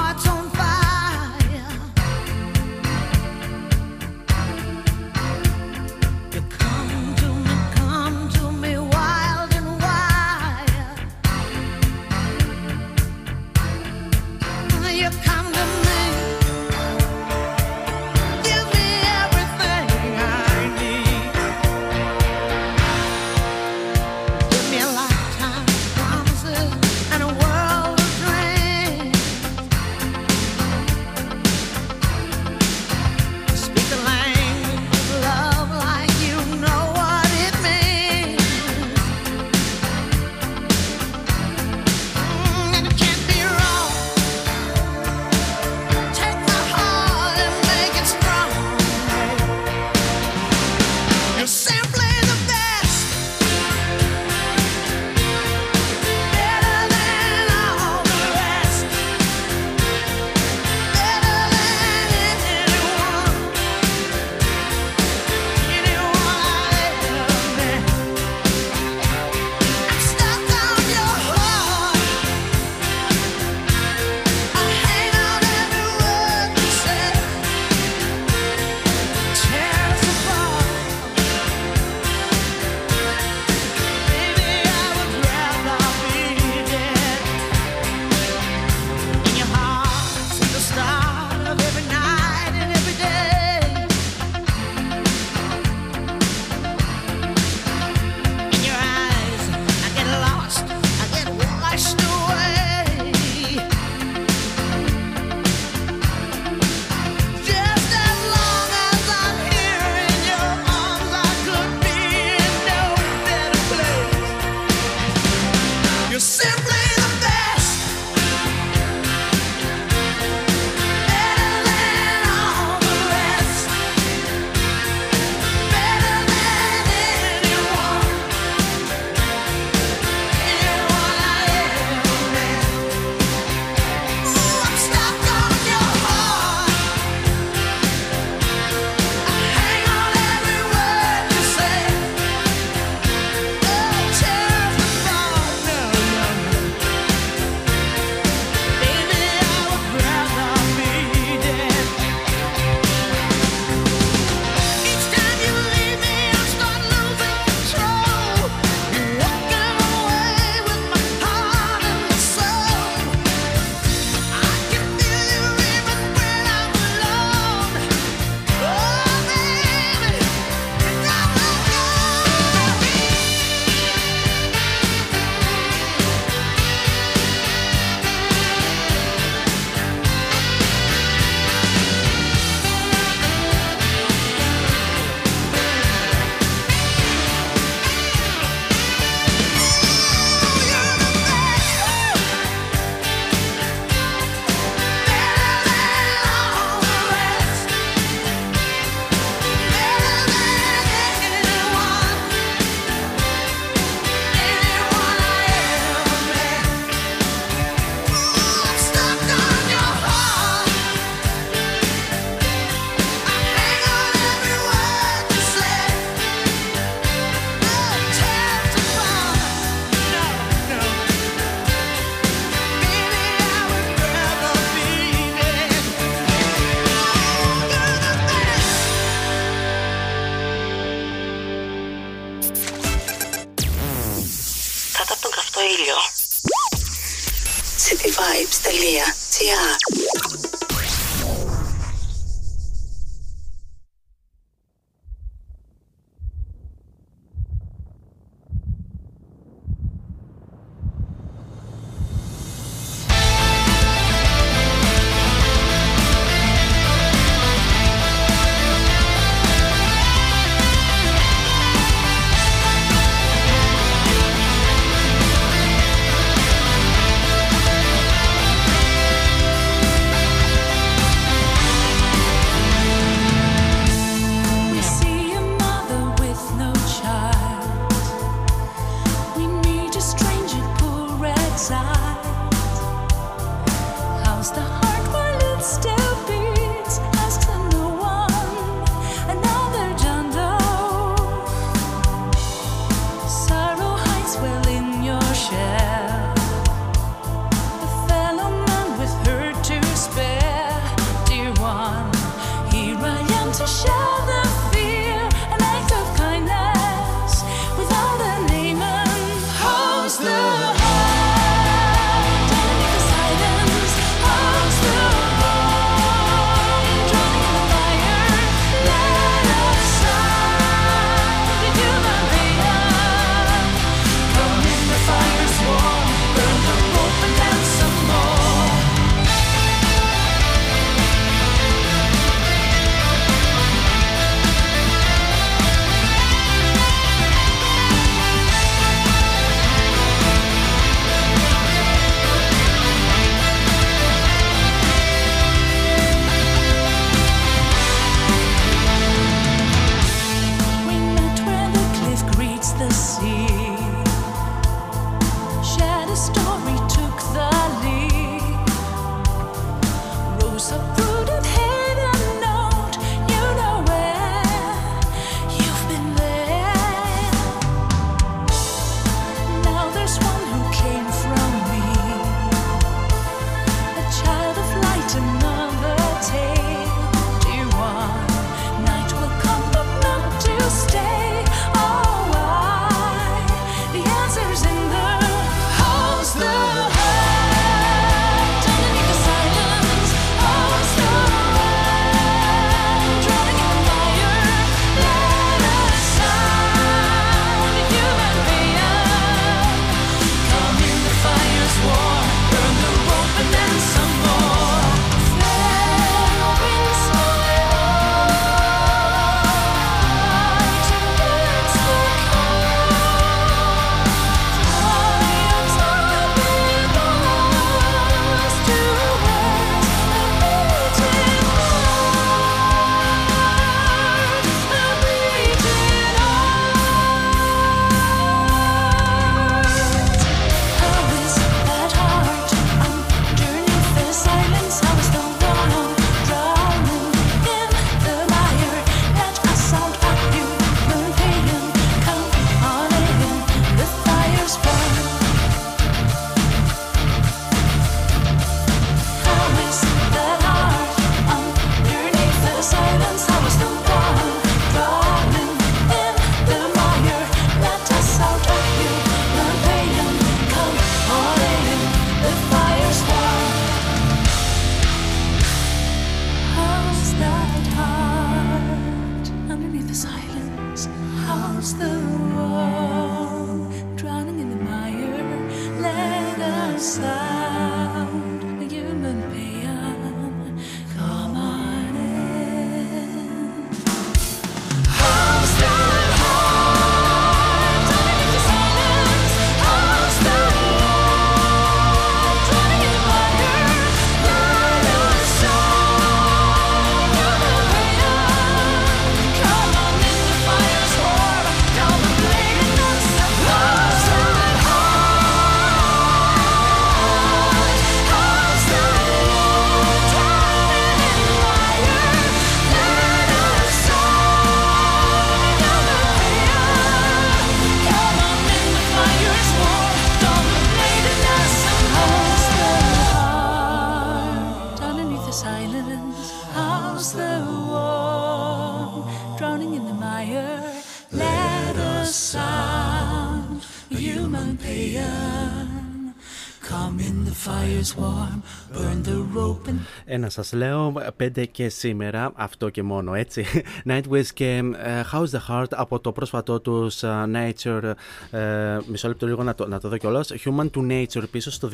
Speaker 1: Ένα σας λέω, πέντε και σήμερα, αυτό και μόνο έτσι. Nightwish και ε, How's the Heart από το πρόσφατό τους Nature. ε, μισό λεπτό λίγο να το, να το δω κιόλας. Human to Nature πίσω στο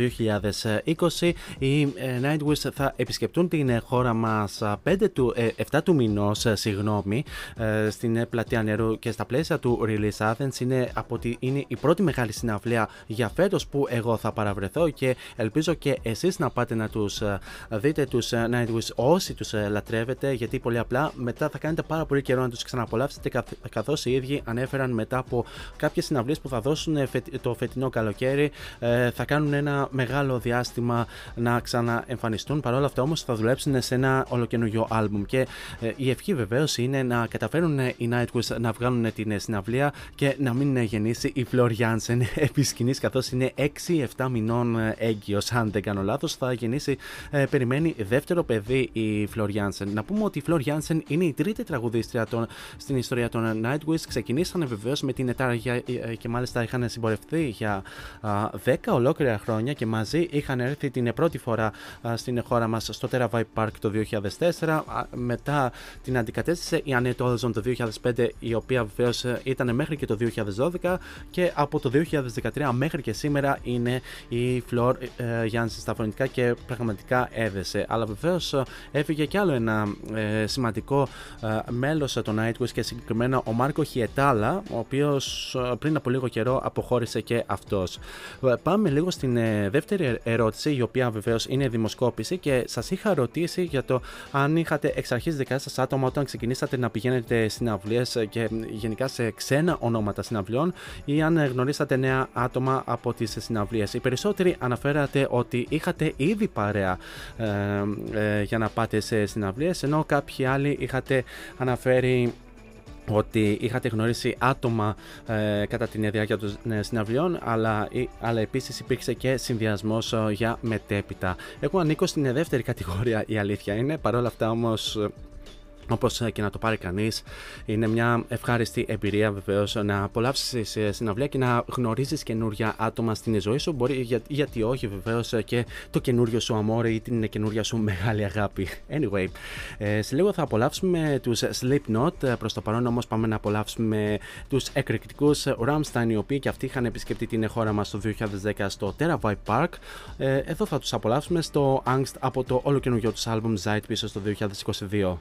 Speaker 1: 2020. Οι ε, Nightwish θα επισκεπτούν την ε, χώρα μας 5 του, ε, 7 του μηνός, συγγνώμη, ε, στην ε, πλατεία νερού και στα πλαίσια του Release Athens. Είναι, από τη, είναι η πρώτη μεγάλη συναυλία για φέτος που εγώ θα παραβρεθώ και ελπίζω και εσείς να πάτε να τους δείτε τους Nightwish όσοι τους λατρεύετε, γιατί πολύ απλά μετά θα κάνετε πάρα πολύ καιρό να τους ξαναπολαύσετε, καθώς οι ίδιοι ανέφεραν μετά από κάποιες συναυλίες που θα δώσουν ε, φετ- το φετινό καλοκαίρι, ε, θα κάνουν ένα μεγάλο διάστημα να ξαναεμφανιστούν. Παρ' όλα αυτά όμως θα δουλέψουν σε ένα ολοκαινούριο άλμπουμ. Και ε, η ευχή βεβαίως είναι να καταφέρουν ε, οι Nightwish να βγάλουν την ε, συναυλία και να μην ε, γεννήσει η Flor Jansen επί σκηνής, καθώς είναι 6-7 μηνών ε, έγκυο. Αν δεν κάνω λάθος, θα γεννήσει, ε, περιμένει δεύτερο παιδί η Flor Jansen. Να πούμε ότι η Flor Jansen είναι η τρίτη τραγουδίστρια των, στην ιστορία των Nightwish. Ξεκινήσαν βεβαίως με την Ετάρια ε, και μάλιστα είχαν συμπορευτεί για α, 10 ολόκληρα χρόνια και μαζί είχαν έρθει την πρώτη φορά α, στην χώρα μας στο Terra Vibe Park το 2004. Α, μετά την αντικατέστησε η Annette Olson το 2005, η οποία βεβαίως ήταν μέχρι και το 2012 και από το 2013 μέχρι και σήμερα είναι η Flor ε, Jansen στα φωνητικά και πραγματικά έδεσε. Αλλά βεβαίως έφυγε κι άλλο ένα ε, σημαντικό ε, μέλος των Nightwish και συγκεκριμένα ο Μάρκο Χιετάλα, ο οποίος πριν από λίγο καιρό αποχώρησε και αυτός. Πάμε λίγο στην ε, δεύτερη ερώτηση, η οποία βεβαίως είναι δημοσκόπηση και σας είχα ρωτήσει για το αν είχατε εξ αρχής δικά σας άτομα όταν ξεκινήσατε να πηγαίνετε συναυλίες και γενικά σε ξένα ονόματα συναυλιών ή αν γνωρίσατε νέα άτομα από τις συναυλίες. Οι περισσότεροι αναφέρατε ότι είχατε ήδη παρέα ε, ε, για να πάτε σε συναυλίες ενώ κάποιοι άλλοι είχατε αναφέρει ότι είχατε γνωρίσει άτομα ε, κατά την διάρκεια των ε, συναυλιών, αλλά, ή- αλλά επίσης υπήρξε και συνδυασμός ε, για μετέπειτα. Εγώ ανήκω στην δεύτερη κατηγορία, η αλήθεια είναι. Παρ' όλα αυτά όμως ε, Όπως και να το πάρει κανείς, είναι μια ευχάριστη εμπειρία βεβαίως να απολαύσεις συναυλία και να γνωρίζεις καινούρια άτομα στην ζωή σου. Μπορεί, για, γιατί όχι, βεβαίως και το καινούριο σου αμόρε ή την καινούρια σου μεγάλη αγάπη. Anyway, ε, σε λίγο θα απολαύσουμε τους Slipknot. Προς το παρόν όμως πάμε να απολαύσουμε τους εκρηκτικούς Ramstein, οι οποίοι και αυτοί είχαν επισκεφτεί την χώρα μας το 2010 στο Terra Vibe Park. Ε, εδώ θα τους απολαύσουμε στο Angst από το όλο καινούριο τους album Zeit πίσω στο 2022.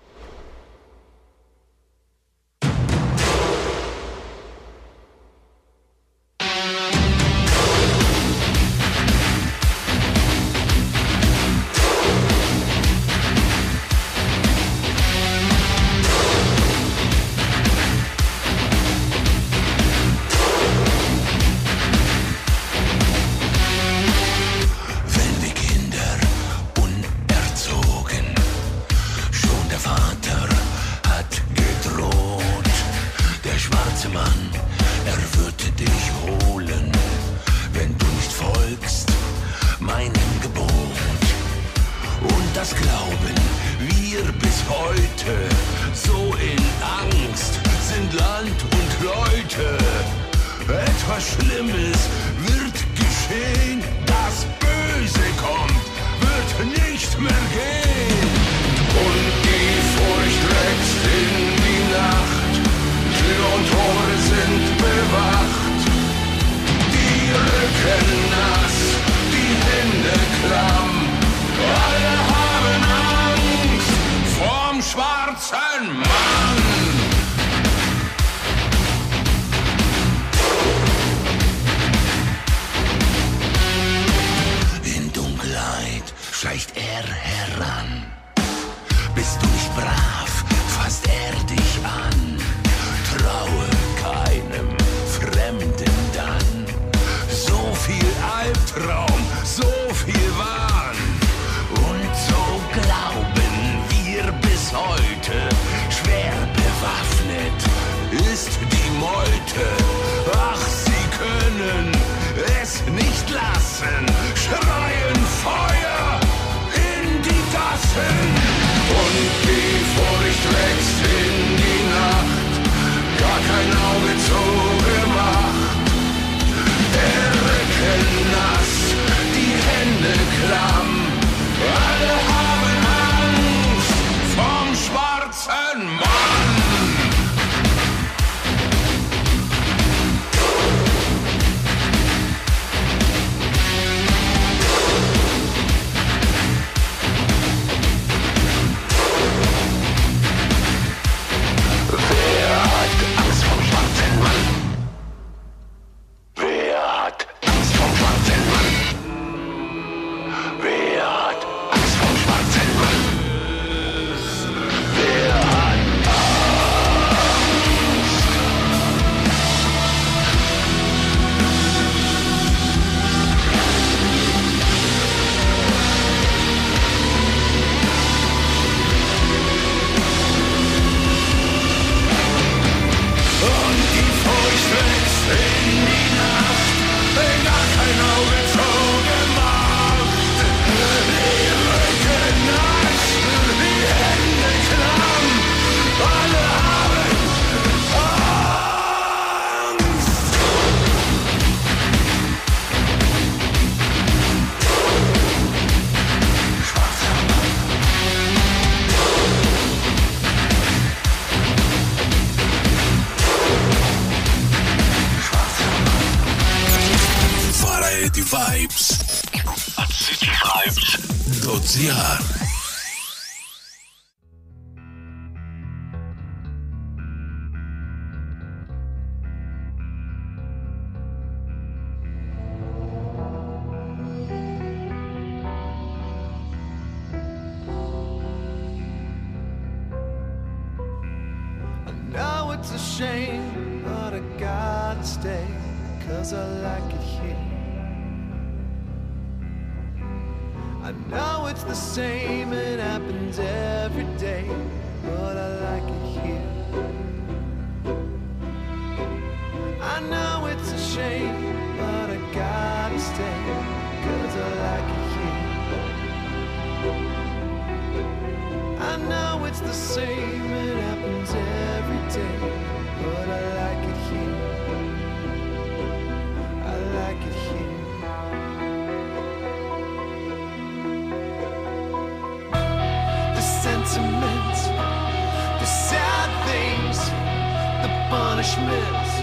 Speaker 7: Punishments,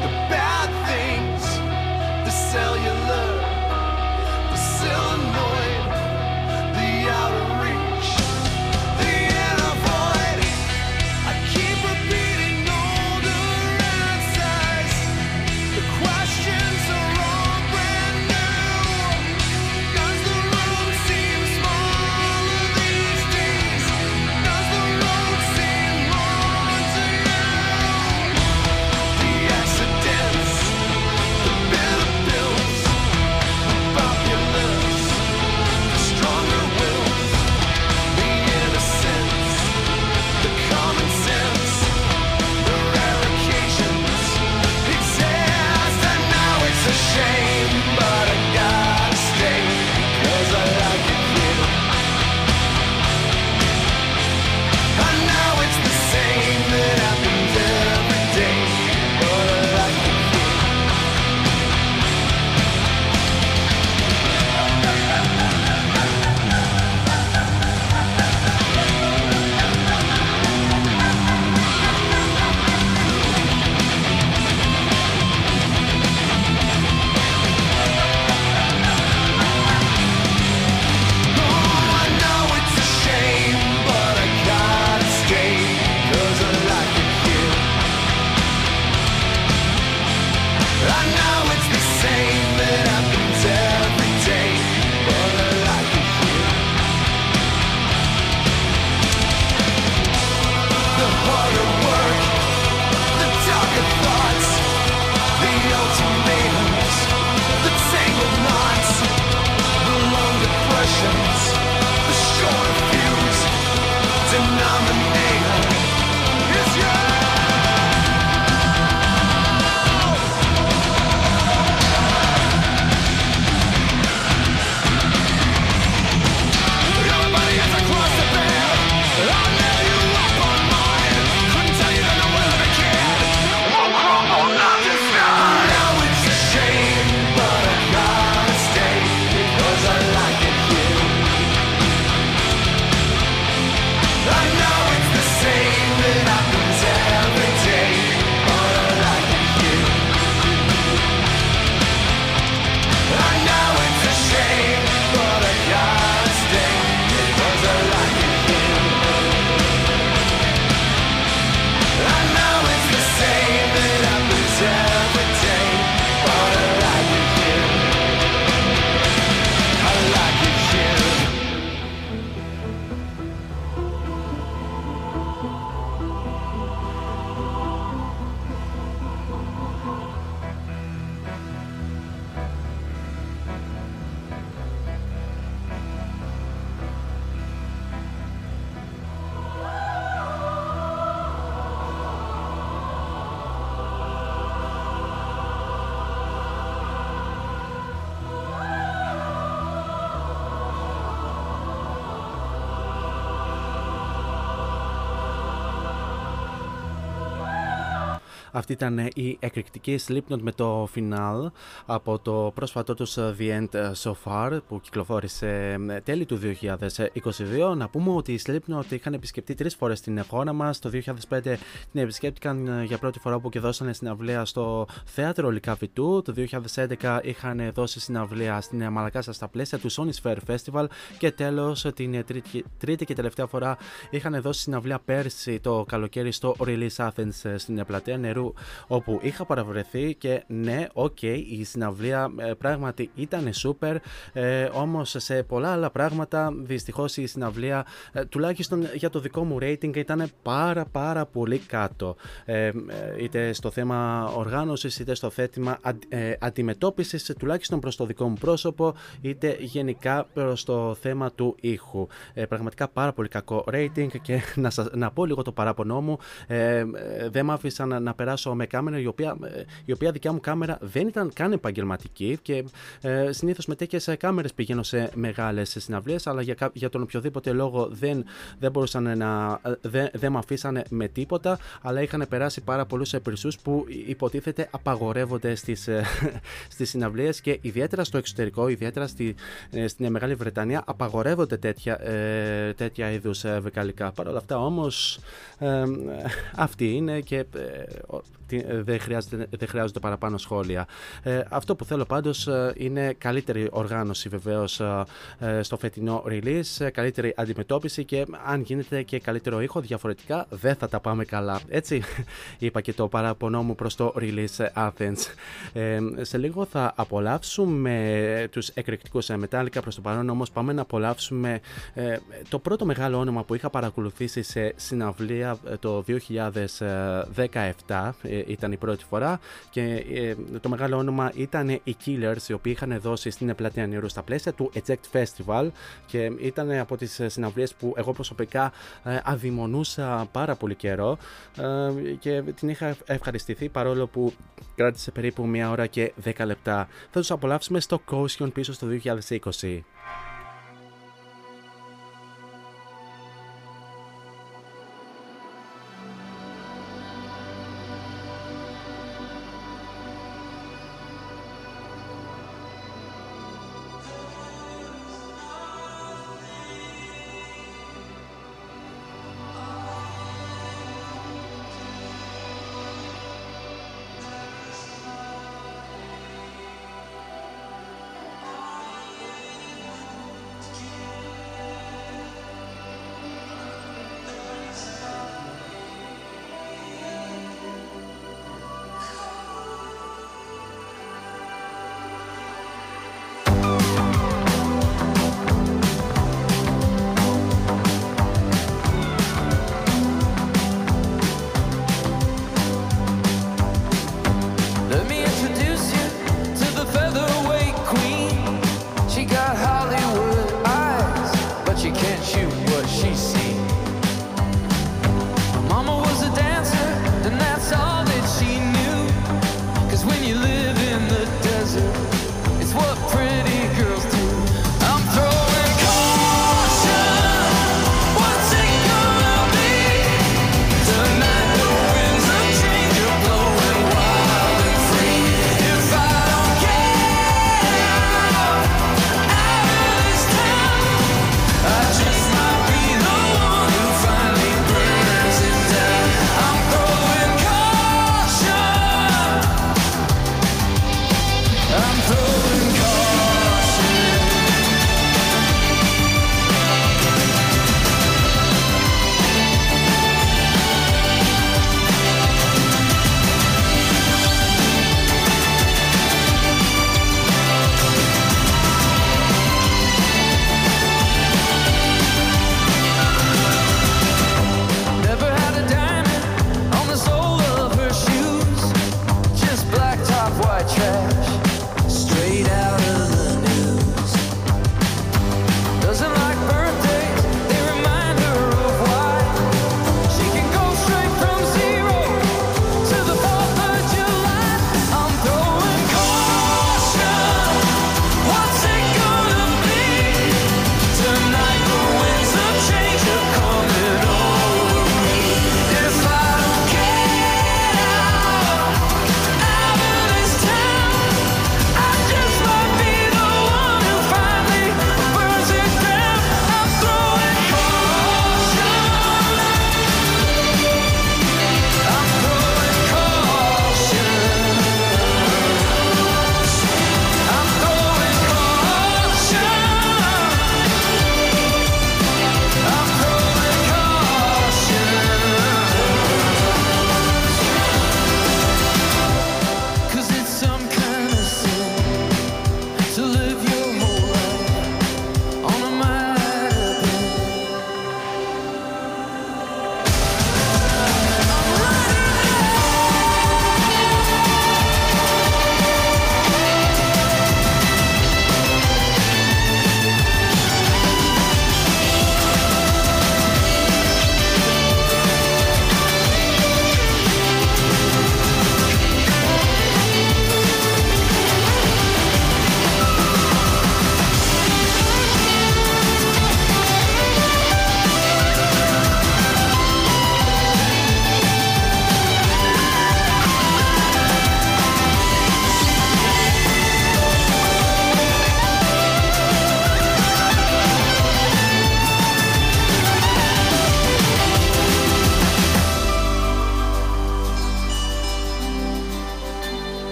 Speaker 7: the bad things, the cellular,
Speaker 1: Αυτή ήταν η εκρηκτική Slipknot με το final από το πρόσφατό τους The End So Far που κυκλοφόρησε ε, τέλη του 2022. Να πούμε ότι οι Slipknot είχαν επισκεφτεί τρεις φορές την χώρα μας. Το 2005 την επισκέπτηκαν ε, για πρώτη φορά που και δώσανε συναυλία στο θέατρο Λικαβιτού. Το 2011 είχαν δώσει συναυλία στην Μαλακάσα στα πλαίσια του Sony Sphere Festival και τέλος την τρίτη, τρίτη και τελευταία φορά είχαν δώσει συναυλία πέρσι το καλοκαίρι στο Release Athens ε, στην πλατεία νερού όπου είχα παραβρεθεί και ναι, OK, okay, η συναυλία ε, πράγματι ήταν super ε, όμως σε πολλά άλλα πράγματα δυστυχώς η συναυλία ε, τουλάχιστον για το δικό μου rating ήταν πάρα πάρα πολύ κάτω. Ε, ε είτε στο θέμα οργάνωσης είτε στο θέτημα ε, αντιμετώπισης τουλάχιστον προς το δικό μου πρόσωπο είτε γενικά προς το θέμα του ήχου. Πραγματικά πάρα πολύ κακό rating και να, σας, να πω λίγο το παράπονό μου. Δεν με άφησαν να περάσω με κάμερα η οποία, η οποία δικιά μου κάμερα δεν ήταν καν επαγγελματική και ε, συνήθως με τέτοιες κάμερες πηγαίνω σε μεγάλες συναυλίες, αλλά για, για τον οποιοδήποτε λόγο δεν, δεν μπορούσαν να. δεν, δεν με αφήσανε με τίποτα, αλλά είχαν περάσει πάρα πολλούς επρισού που υποτίθεται απαγορεύονται στις στις συναυλίες και ιδιαίτερα στο εξωτερικό, ιδιαίτερα στη, ε, στην Μεγάλη Βρετανία, απαγορεύονται τέτοια, ε, τέτοια είδους ε, βεκαλικά. Παρ' όλα αυτά όμως ε, αυτή είναι και ε, δεν, χρειάζεται, δεν χρειάζονται παραπάνω σχόλια. Ε, αυτό που θέλω πάντως ε, είναι καλύτερη οργάνωση βεβαίως στο φετινό release, καλύτερη αντιμετώπιση και αν γίνεται και καλύτερο ήχο διαφορετικά δεν θα τα πάμε καλά. Έτσι είπα και το παραπονό μου προς το release Athens. σε λίγο θα απολαύσουμε τους εκρηκτικούς Metallica προς το παρόν όμως πάμε να απολαύσουμε το πρώτο μεγάλο όνομα που είχα παρακολουθήσει σε συναυλία το 2017 ήταν η πρώτη φορά και ε, το μεγάλο όνομα ήταν οι Killers οι οποίοι είχαν δώσει στην πλατεία νερού στα πλαίσια του Eject Festival και ήταν από τις συναυλίες που εγώ προσωπικά ε, αδειμονούσα πάρα πολύ καιρό ε, και την είχα ευχαριστηθεί παρόλο που κράτησε περίπου μία ώρα και 10 λεπτά. Θα τους απολαύσουμε στο Caution πίσω στο 2020.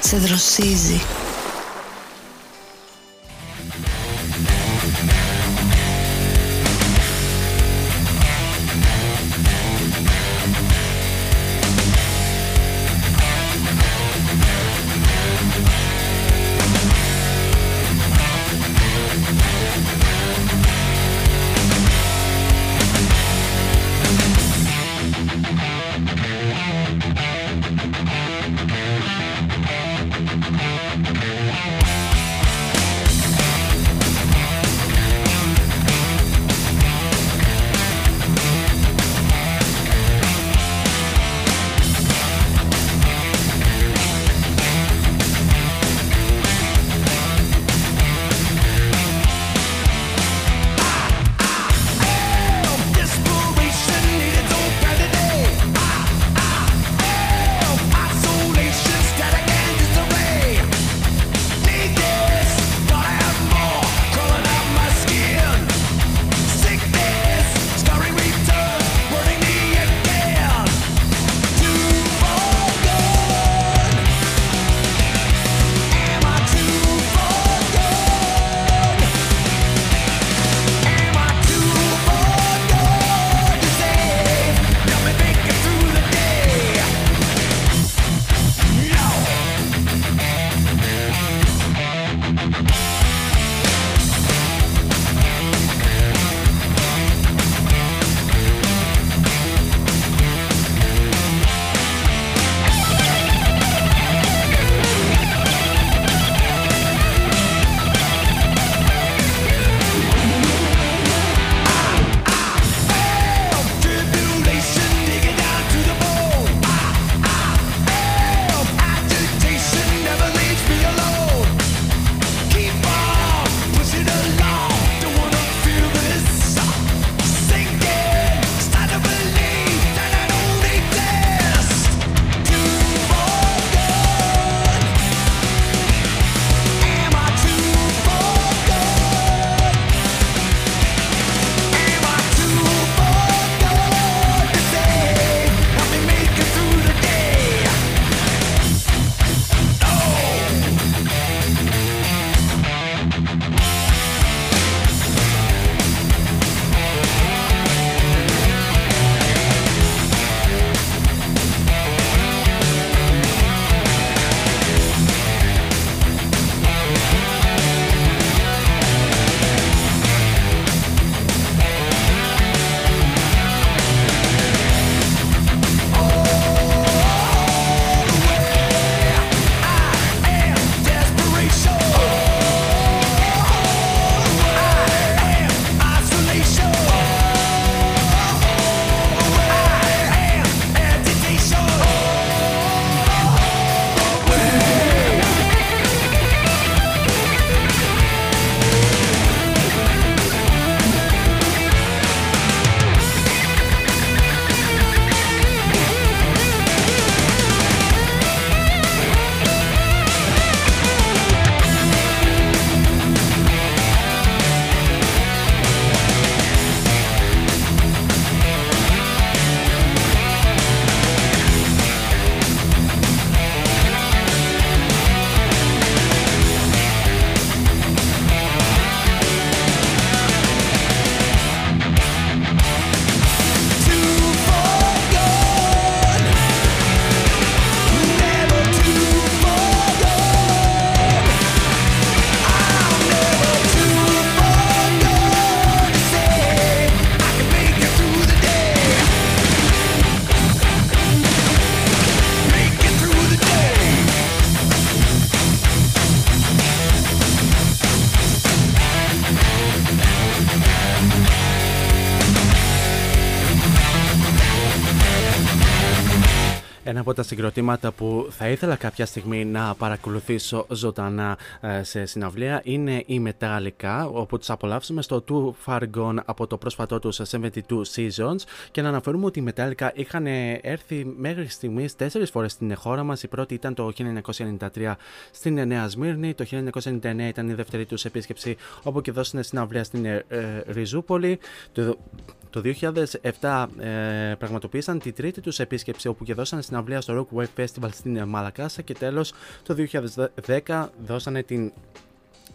Speaker 7: Σε δροσίζει.
Speaker 1: Από τα συγκροτήματα που θα ήθελα κάποια στιγμή να παρακολουθήσω ζωντανά ε, σε συναυλία είναι η Metallica, όπου τους απολαύσουμε στο Too Far Gone από το πρόσφατό τους 72 Seasons και να αναφέρουμε ότι οι Metallica είχαν έρθει μέχρι στιγμής τέσσερις φορές στην χώρα μας. Η πρώτη ήταν το 1993 στην Νέα Σμύρνη, το 1999 ήταν η δεύτερη τους επίσκεψη όπου και δώσανε συναυλία στην ε, ε, Ριζούπολη, το Το 2007 ε, πραγματοποίησαν τη τρίτη τους επίσκεψη όπου και δώσανε συναυλία στο Rock Wave Festival στην Μαλακάσα και τέλος το 2010 δώσανε την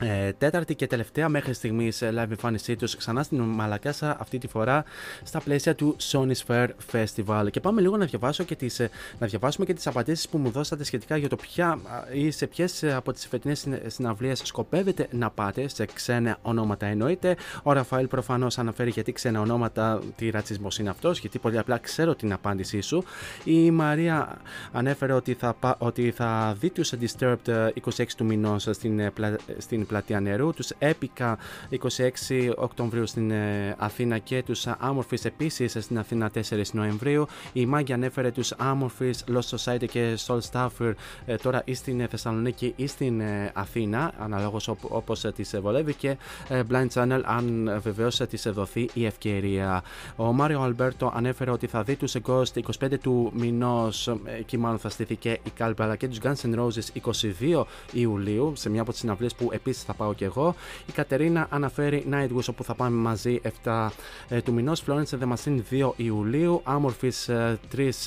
Speaker 1: ε, τέταρτη και τελευταία μέχρι στιγμής live εμφάνισή τους ξανά στην Μαλακάσα, αυτή τη φορά στα πλαίσια του Sony Fair Festival. Και πάμε λίγο να, διαβάσω και τις, ε, να διαβάσουμε και τις απαντήσεις που μου δώσατε σχετικά για το ποια ή σε ποιες από τις φετινές συναυλίες σκοπεύετε να πάτε, σε ξένα ονόματα εννοείται. Ο Ραφαήλ προφανώς αναφέρει γιατί ξένα ονόματα, τι ρατσισμός είναι αυτός, γιατί πολύ απλά ξέρω την απάντησή σου. Η Μαρία ανέφερε ότι θα, ότι θα δει τους Disturbed 26 του μηνός στην, ε, στην πλατεία νερού, τους Έπικα 26 Οκτωβρίου στην ε, Αθήνα και τους Άμορφης επίσης στην Αθήνα 4 Νοεμβρίου. Η Μάγκη ανέφερε τους Άμορφης, Lost Society και Soul Staffer ε, τώρα ή στην Θεσσαλονίκη ή στην ε, Αθήνα, αναλόγως όπως τις βολεύει και Blind Channel αν βεβαίως της δοθεί η ευκαιρία. Ο Μάριο Αλμπέρτο ανέφερε ότι θα δει τους Ghost 25 του μηνός, εκεί μάλλον θα στηθεί και η κάλπη αλλά και τους Guns N' Roses 22 Ιουλίου σε μια από τις συναυλίες που επίσης θα πάω κι εγώ. Η Κατερίνα αναφέρει Nightwish όπου θα πάμε μαζί 7 ε, του μηνός. Florence The Machine 2 Ιουλίου. Amorphis ε,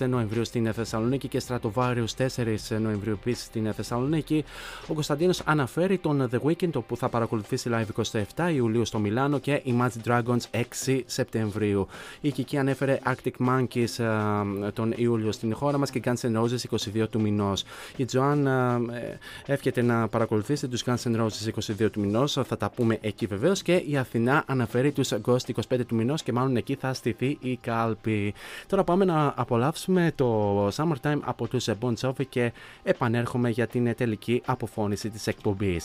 Speaker 1: 3 Νοεμβρίου στην Θεσσαλονίκη και Stratovarius 4 Νοεμβρίου επίσης στην Θεσσαλονίκη. Ο Κωνσταντίνος αναφέρει τον The Weekend όπου θα παρακολουθήσει live 27 Ιουλίου στο Μιλάνο και Imagine Dragons 6 Σεπτεμβρίου. Η Κική ανέφερε Arctic Monkeys ε, τον Ιούλιο στην χώρα μας και Guns N' Roses 22 του μηνός. Η Τζοάν ε, εύχεται να παρακολουθήσει τους Guns N' Roses 22 του μηνό. Θα τα πούμε εκεί βεβαίω. Και η Αθηνά αναφέρει του Ghost 25 του μηνό και μάλλον εκεί θα στηθεί η κάλπη. Τώρα πάμε να απολαύσουμε το Summertime από του Bon Jovi και επανέρχομαι για την τελική αποφώνηση τη εκπομπή.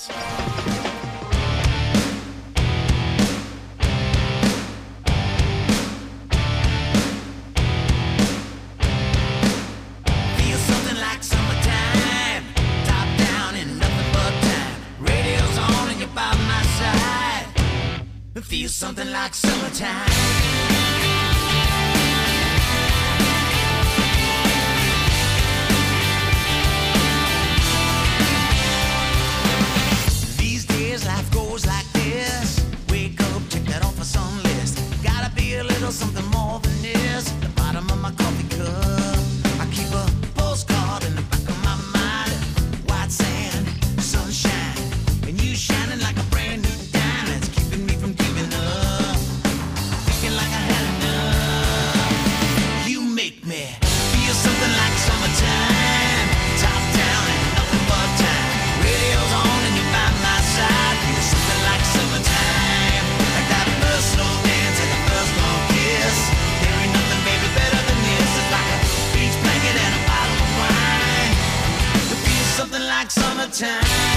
Speaker 8: It feels something like summertime. These days life goes like this. Wake up, check that off a some list. Gotta be a little something more than this. The bottom of my coffee cup. time.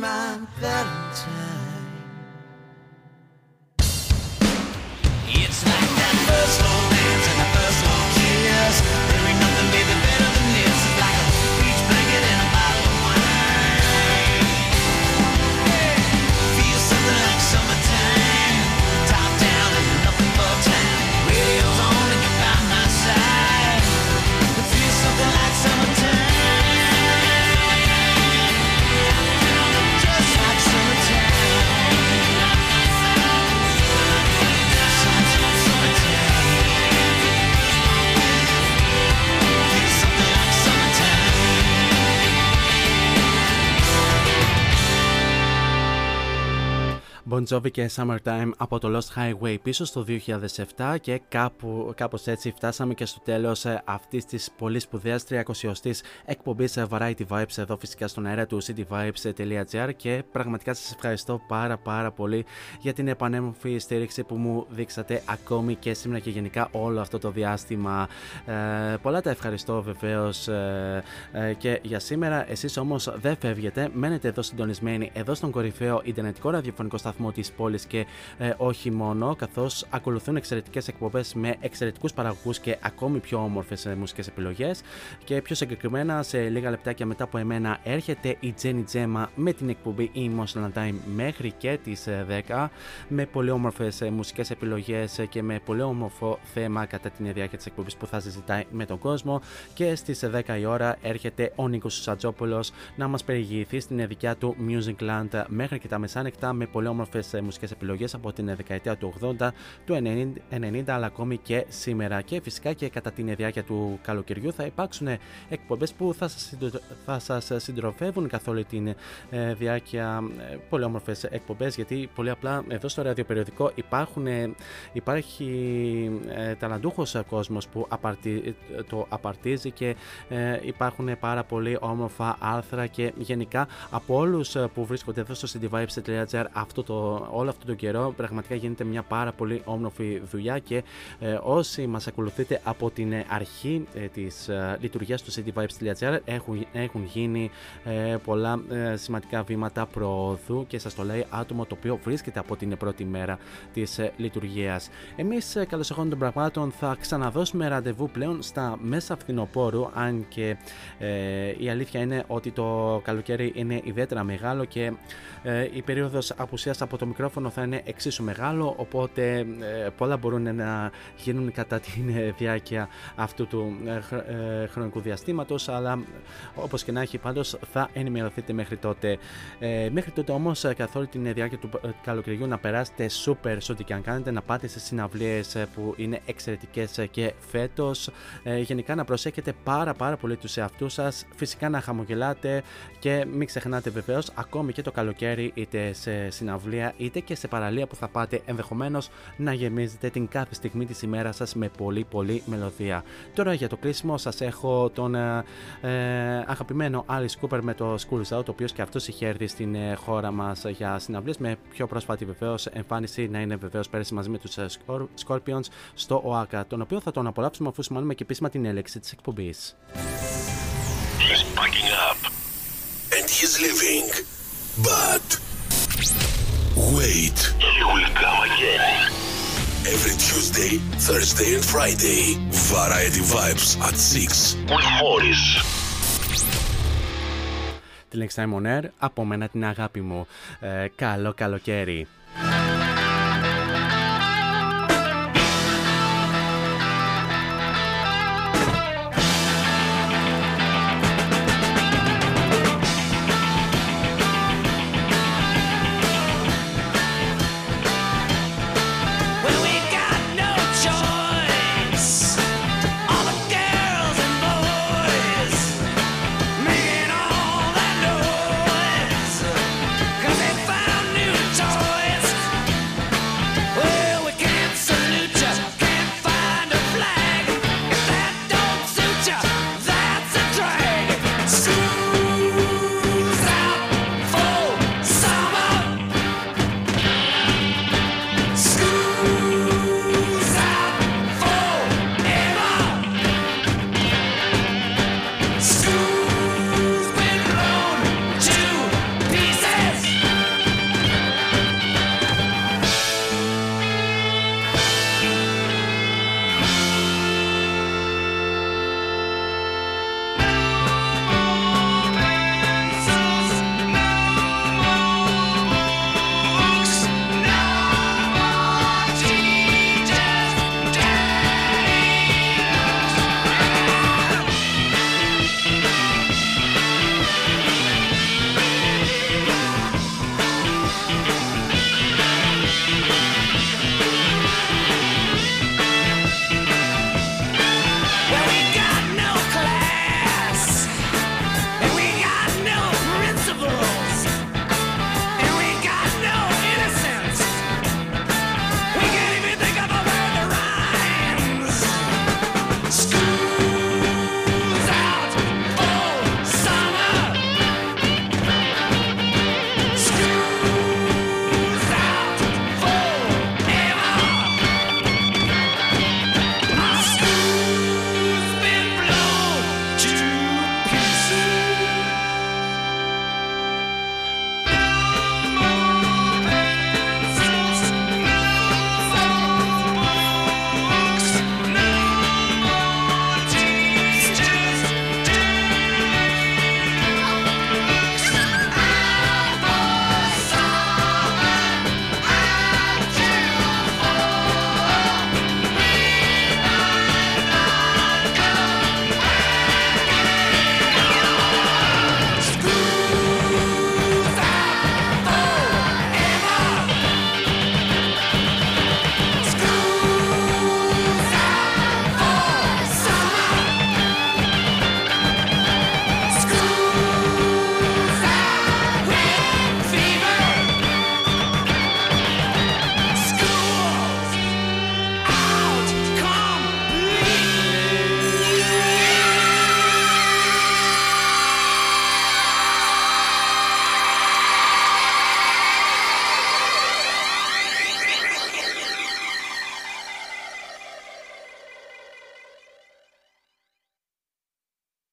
Speaker 8: my
Speaker 1: Jovi και Summertime από το Lost Highway πίσω στο 2007 και κάπου, κάπως έτσι φτάσαμε και στο τέλος ε, αυτής της πολύ σπουδαίας 30ης εκπομπής ε, Variety Vibes εδώ φυσικά στον αέρα του cityvibes.gr και πραγματικά σας ευχαριστώ πάρα πάρα πολύ για την επανέμορφη στήριξη που μου δείξατε ακόμη και σήμερα και γενικά όλο αυτό το διάστημα. Ε, πολλά τα ευχαριστώ βεβαίως ε, ε, και για σήμερα. Εσείς όμως δεν φεύγετε, μένετε εδώ συντονισμένοι εδώ στον κορυφαίο Ιντερνετικό ραδιοφωνικό σταθμό τη πόλη και ε, όχι μόνο, καθώς ακολουθούν εξαιρετικές εκπομπές με εξαιρετικούς παραγωγούς και ακόμη πιο όμορφες μουσικές επιλογές. Και πιο συγκεκριμένα, σε λίγα λεπτάκια μετά από εμένα, έρχεται η Jenny Gemma με την εκπομπή Emotional Time μέχρι και τις 10 με πολύ όμορφες μουσικές επιλογές και με πολύ όμορφο θέμα κατά την διάρκεια της εκπομπής που θα συζητάει με τον κόσμο. Και στις 10 η ώρα έρχεται ο Νίκος Σατζόπουλος να μας περιηγηθεί στην δικιά του Music Land μέχρι και τα μεσάνυχτα με πολύ όμορφες μουσικές επιλογές από την δεκαετία του 80, του 90, αλλά ακόμη και σήμερα. Και φυσικά και κατά την διάρκεια του καλοκαιριού θα υπάρξουν εκπομπές που θα σας σας συντροφεύουν καθ' όλη τη ε, διάρκεια ε, πολύ όμορφες εκπομπές. Γιατί πολύ απλά εδώ στο ραδιοπεριοδικό υπάρχουν, ε, υπάρχει ε, ταλαντούχος κόσμος που απαρτι, το απαρτίζει και υπάρχουν πάρα πολύ όμορφα άρθρα και γενικά από όλους που βρίσκονται εδώ στο cityvibes.gr αυτό το, όλο αυτό το καιρό πραγματικά γίνεται μια πάρα πολύ όμορφη δουλειά και ε, όσοι μας ακολουθείτε από την αρχή ε, της ε, λειτουργίας του cityvibes.gr έχουν, έχουν γίνει ε, πολλά ε, σημαντικά βήματα προόδου και σας το λέει άτομο το οποίο βρίσκεται από την πρώτη μέρα της ε, λειτουργίας. Εμείς ε, καλώς των πραγμάτων θα ξαναδώσουμε ραντεβού πλέον στα μέσα φθινοπόρου αν και η αλήθεια είναι ότι το καλοκαίρι είναι ιδιαίτερα μεγάλο και η περίοδος απουσίας από το μικρόφωνο θα είναι εξίσου μεγάλο οπότε ε, πολλά μπορούν να γίνουν κατά τη διάρκεια αυτού του ε, χρονικού διαστήματος αλλά όπως και να έχει πάντως θα ενημερωθείτε μέχρι τότε. Ε, μέχρι τότε όμως καθ' όλη την διάρκεια του καλοκαιριού να περάσετε super σε ό,τι και αν κάνετε να πάτε σε συναυλίες που είναι εξαιρετικές και φέτος γενικά να προσέχετε πάρα πάρα πολύ τους εαυτούς σας φυσικά να χαμογελάτε και μην ξεχνάτε βεβαίως ακόμη και το καλοκαίρι είτε σε συναυλία είτε και σε παραλία που θα πάτε ενδεχομένως να γεμίζετε την κάθε στιγμή της ημέρας σας με πολύ πολύ μελωδία. Τώρα για το κλείσιμο σας έχω τον ε, ε, αγαπημένο Alice Cooper με το School Out, ο οποίος και αυτός είχε έρθει στην ε, χώρα μας για συναυλίες με πιο πρόσφατη βεβαίως εμφάνιση να είναι βεβαίως πέρυσι μαζί με τους ε, Scorpions στο ΟΑΚΑ, τον οποίο θα τον απολαύσουμε αφού σημάνουμε και επίσημα την έλεξη της εκπομπής.
Speaker 3: He's packing up and he's leaving, but wait, he will come again. Every Tuesday, Thursday and Friday, Variety Vibes at 6 with Morris.
Speaker 1: Τη Next Time on Air, από μένα την αγάπη μου. Ε, καλό καλοκαίρι.